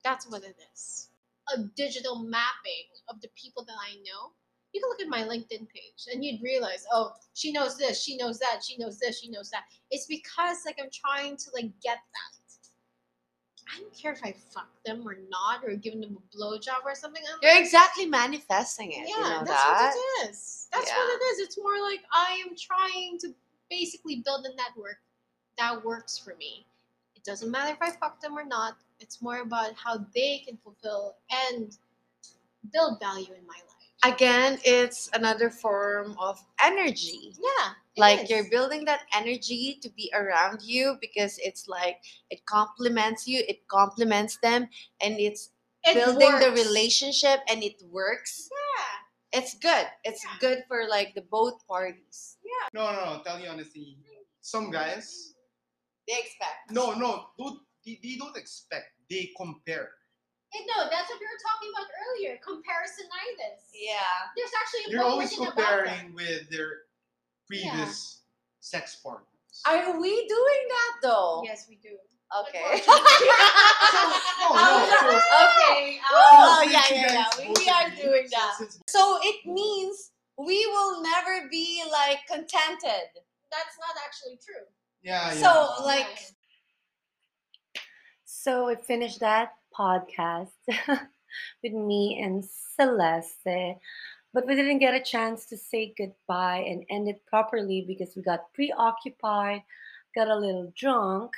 That's what it is. A digital mapping of the people that I know. You can look at my LinkedIn page and you'd realize, oh, she knows this, she knows that, she knows this, she knows that. It's because like I'm trying to like get that. I don't care if I fuck them or not, or give them a blowjob or something. I'm You're like, exactly manifesting it. yeah, you know that's that? what it is. That's Yeah. what it is. It's more like I am trying to basically build a network that works for me. It doesn't matter if I fuck them or not. It's more about how they can fulfill and build value in my life. Again, it's another form of energy. Yeah. like is. you're building that energy to be around you because it's like it complements you, it complements them, and it's It building the relationship and it works. Yeah. It's good. It's Yeah. good for like the both parties. Yeah. No, no, no. Tell you honestly, some guys, They expect. no, no, don't, they, they don't expect. They compare. And no, that's what we were talking about earlier. Comparisonitis. Yeah. There's actually a You're book always written about that. comparing with their previous sex partners. Are we doing that though? Yes, we do. Okay. no, no, so- oh, okay. So Oh, yeah, yeah, yeah. We, we are doing that. since- So it means we will never be like contented. That's not actually true. Yeah, yeah. So like So we finished that podcast with me and Celeste, but we didn't get a chance to say goodbye and end it properly because we got preoccupied, got a little drunk,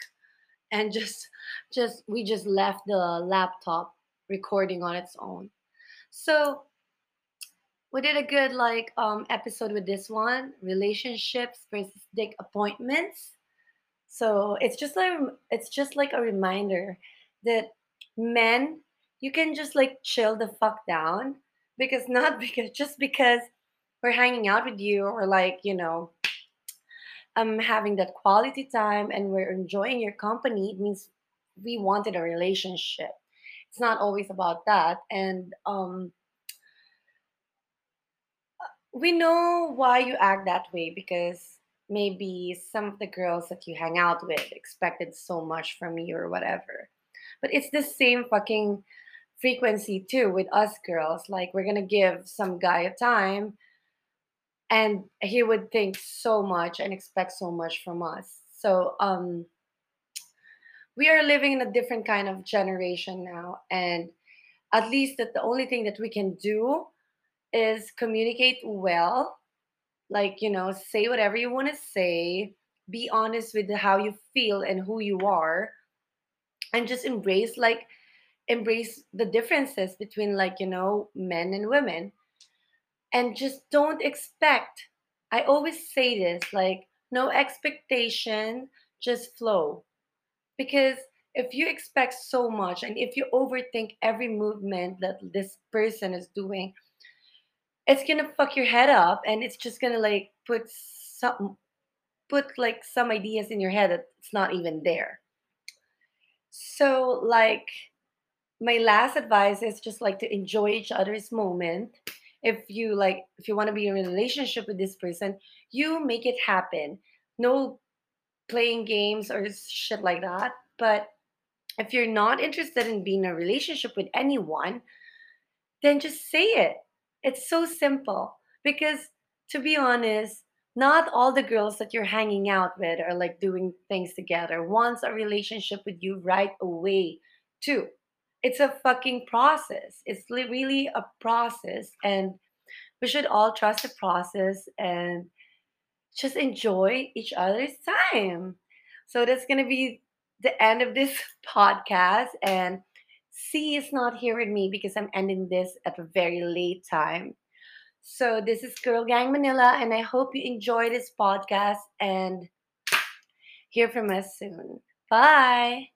and just just we just left the laptop recording on its own. So we did a good like um episode with this one, relationships versus dick appointments. So it's just like it's just like a reminder that men, you can just like chill the fuck down because not because just because we're hanging out with you or like you know um having that quality time and we're enjoying your company it means we wanted a relationship it's not always about that and um we know why you act that way because maybe some of the girls that you hang out with expected so much from you or whatever. But it's the same fucking frequency too with us girls. Like we're gonna give some guy a time and he would think so much and expect so much from us. So um we are living in a different kind of generation now and at least that the only thing that we can do is communicate well like you know say whatever you want to say be honest with how you feel and who you are and just embrace like embrace the differences between like you know men and women and just don't expect. I always say this like, no expectation, just flow. Because if you expect so much and if you overthink every movement that this person is doing, it's gonna fuck your head up and it's just gonna like put some put like some ideas in your head that it's not even there. So like my last advice is just like to enjoy each other's moment. If you like if you want to be in a relationship with this person, you make it happen. No playing games or shit like that. But if you're not interested in being in a relationship with anyone, then just say it. It's so simple. Because to be honest, not all the girls that you're hanging out with are like doing things together, wants a relationship with you right away, too. It's a fucking process. It's really a process. And we should all trust the process and just enjoy each other's time. So that's to be the end of this podcast. And C is not here with me because I'm ending this at a very late time. So this is Girl Gang Manila, and I hope you enjoy this podcast and hear from us soon. Bye.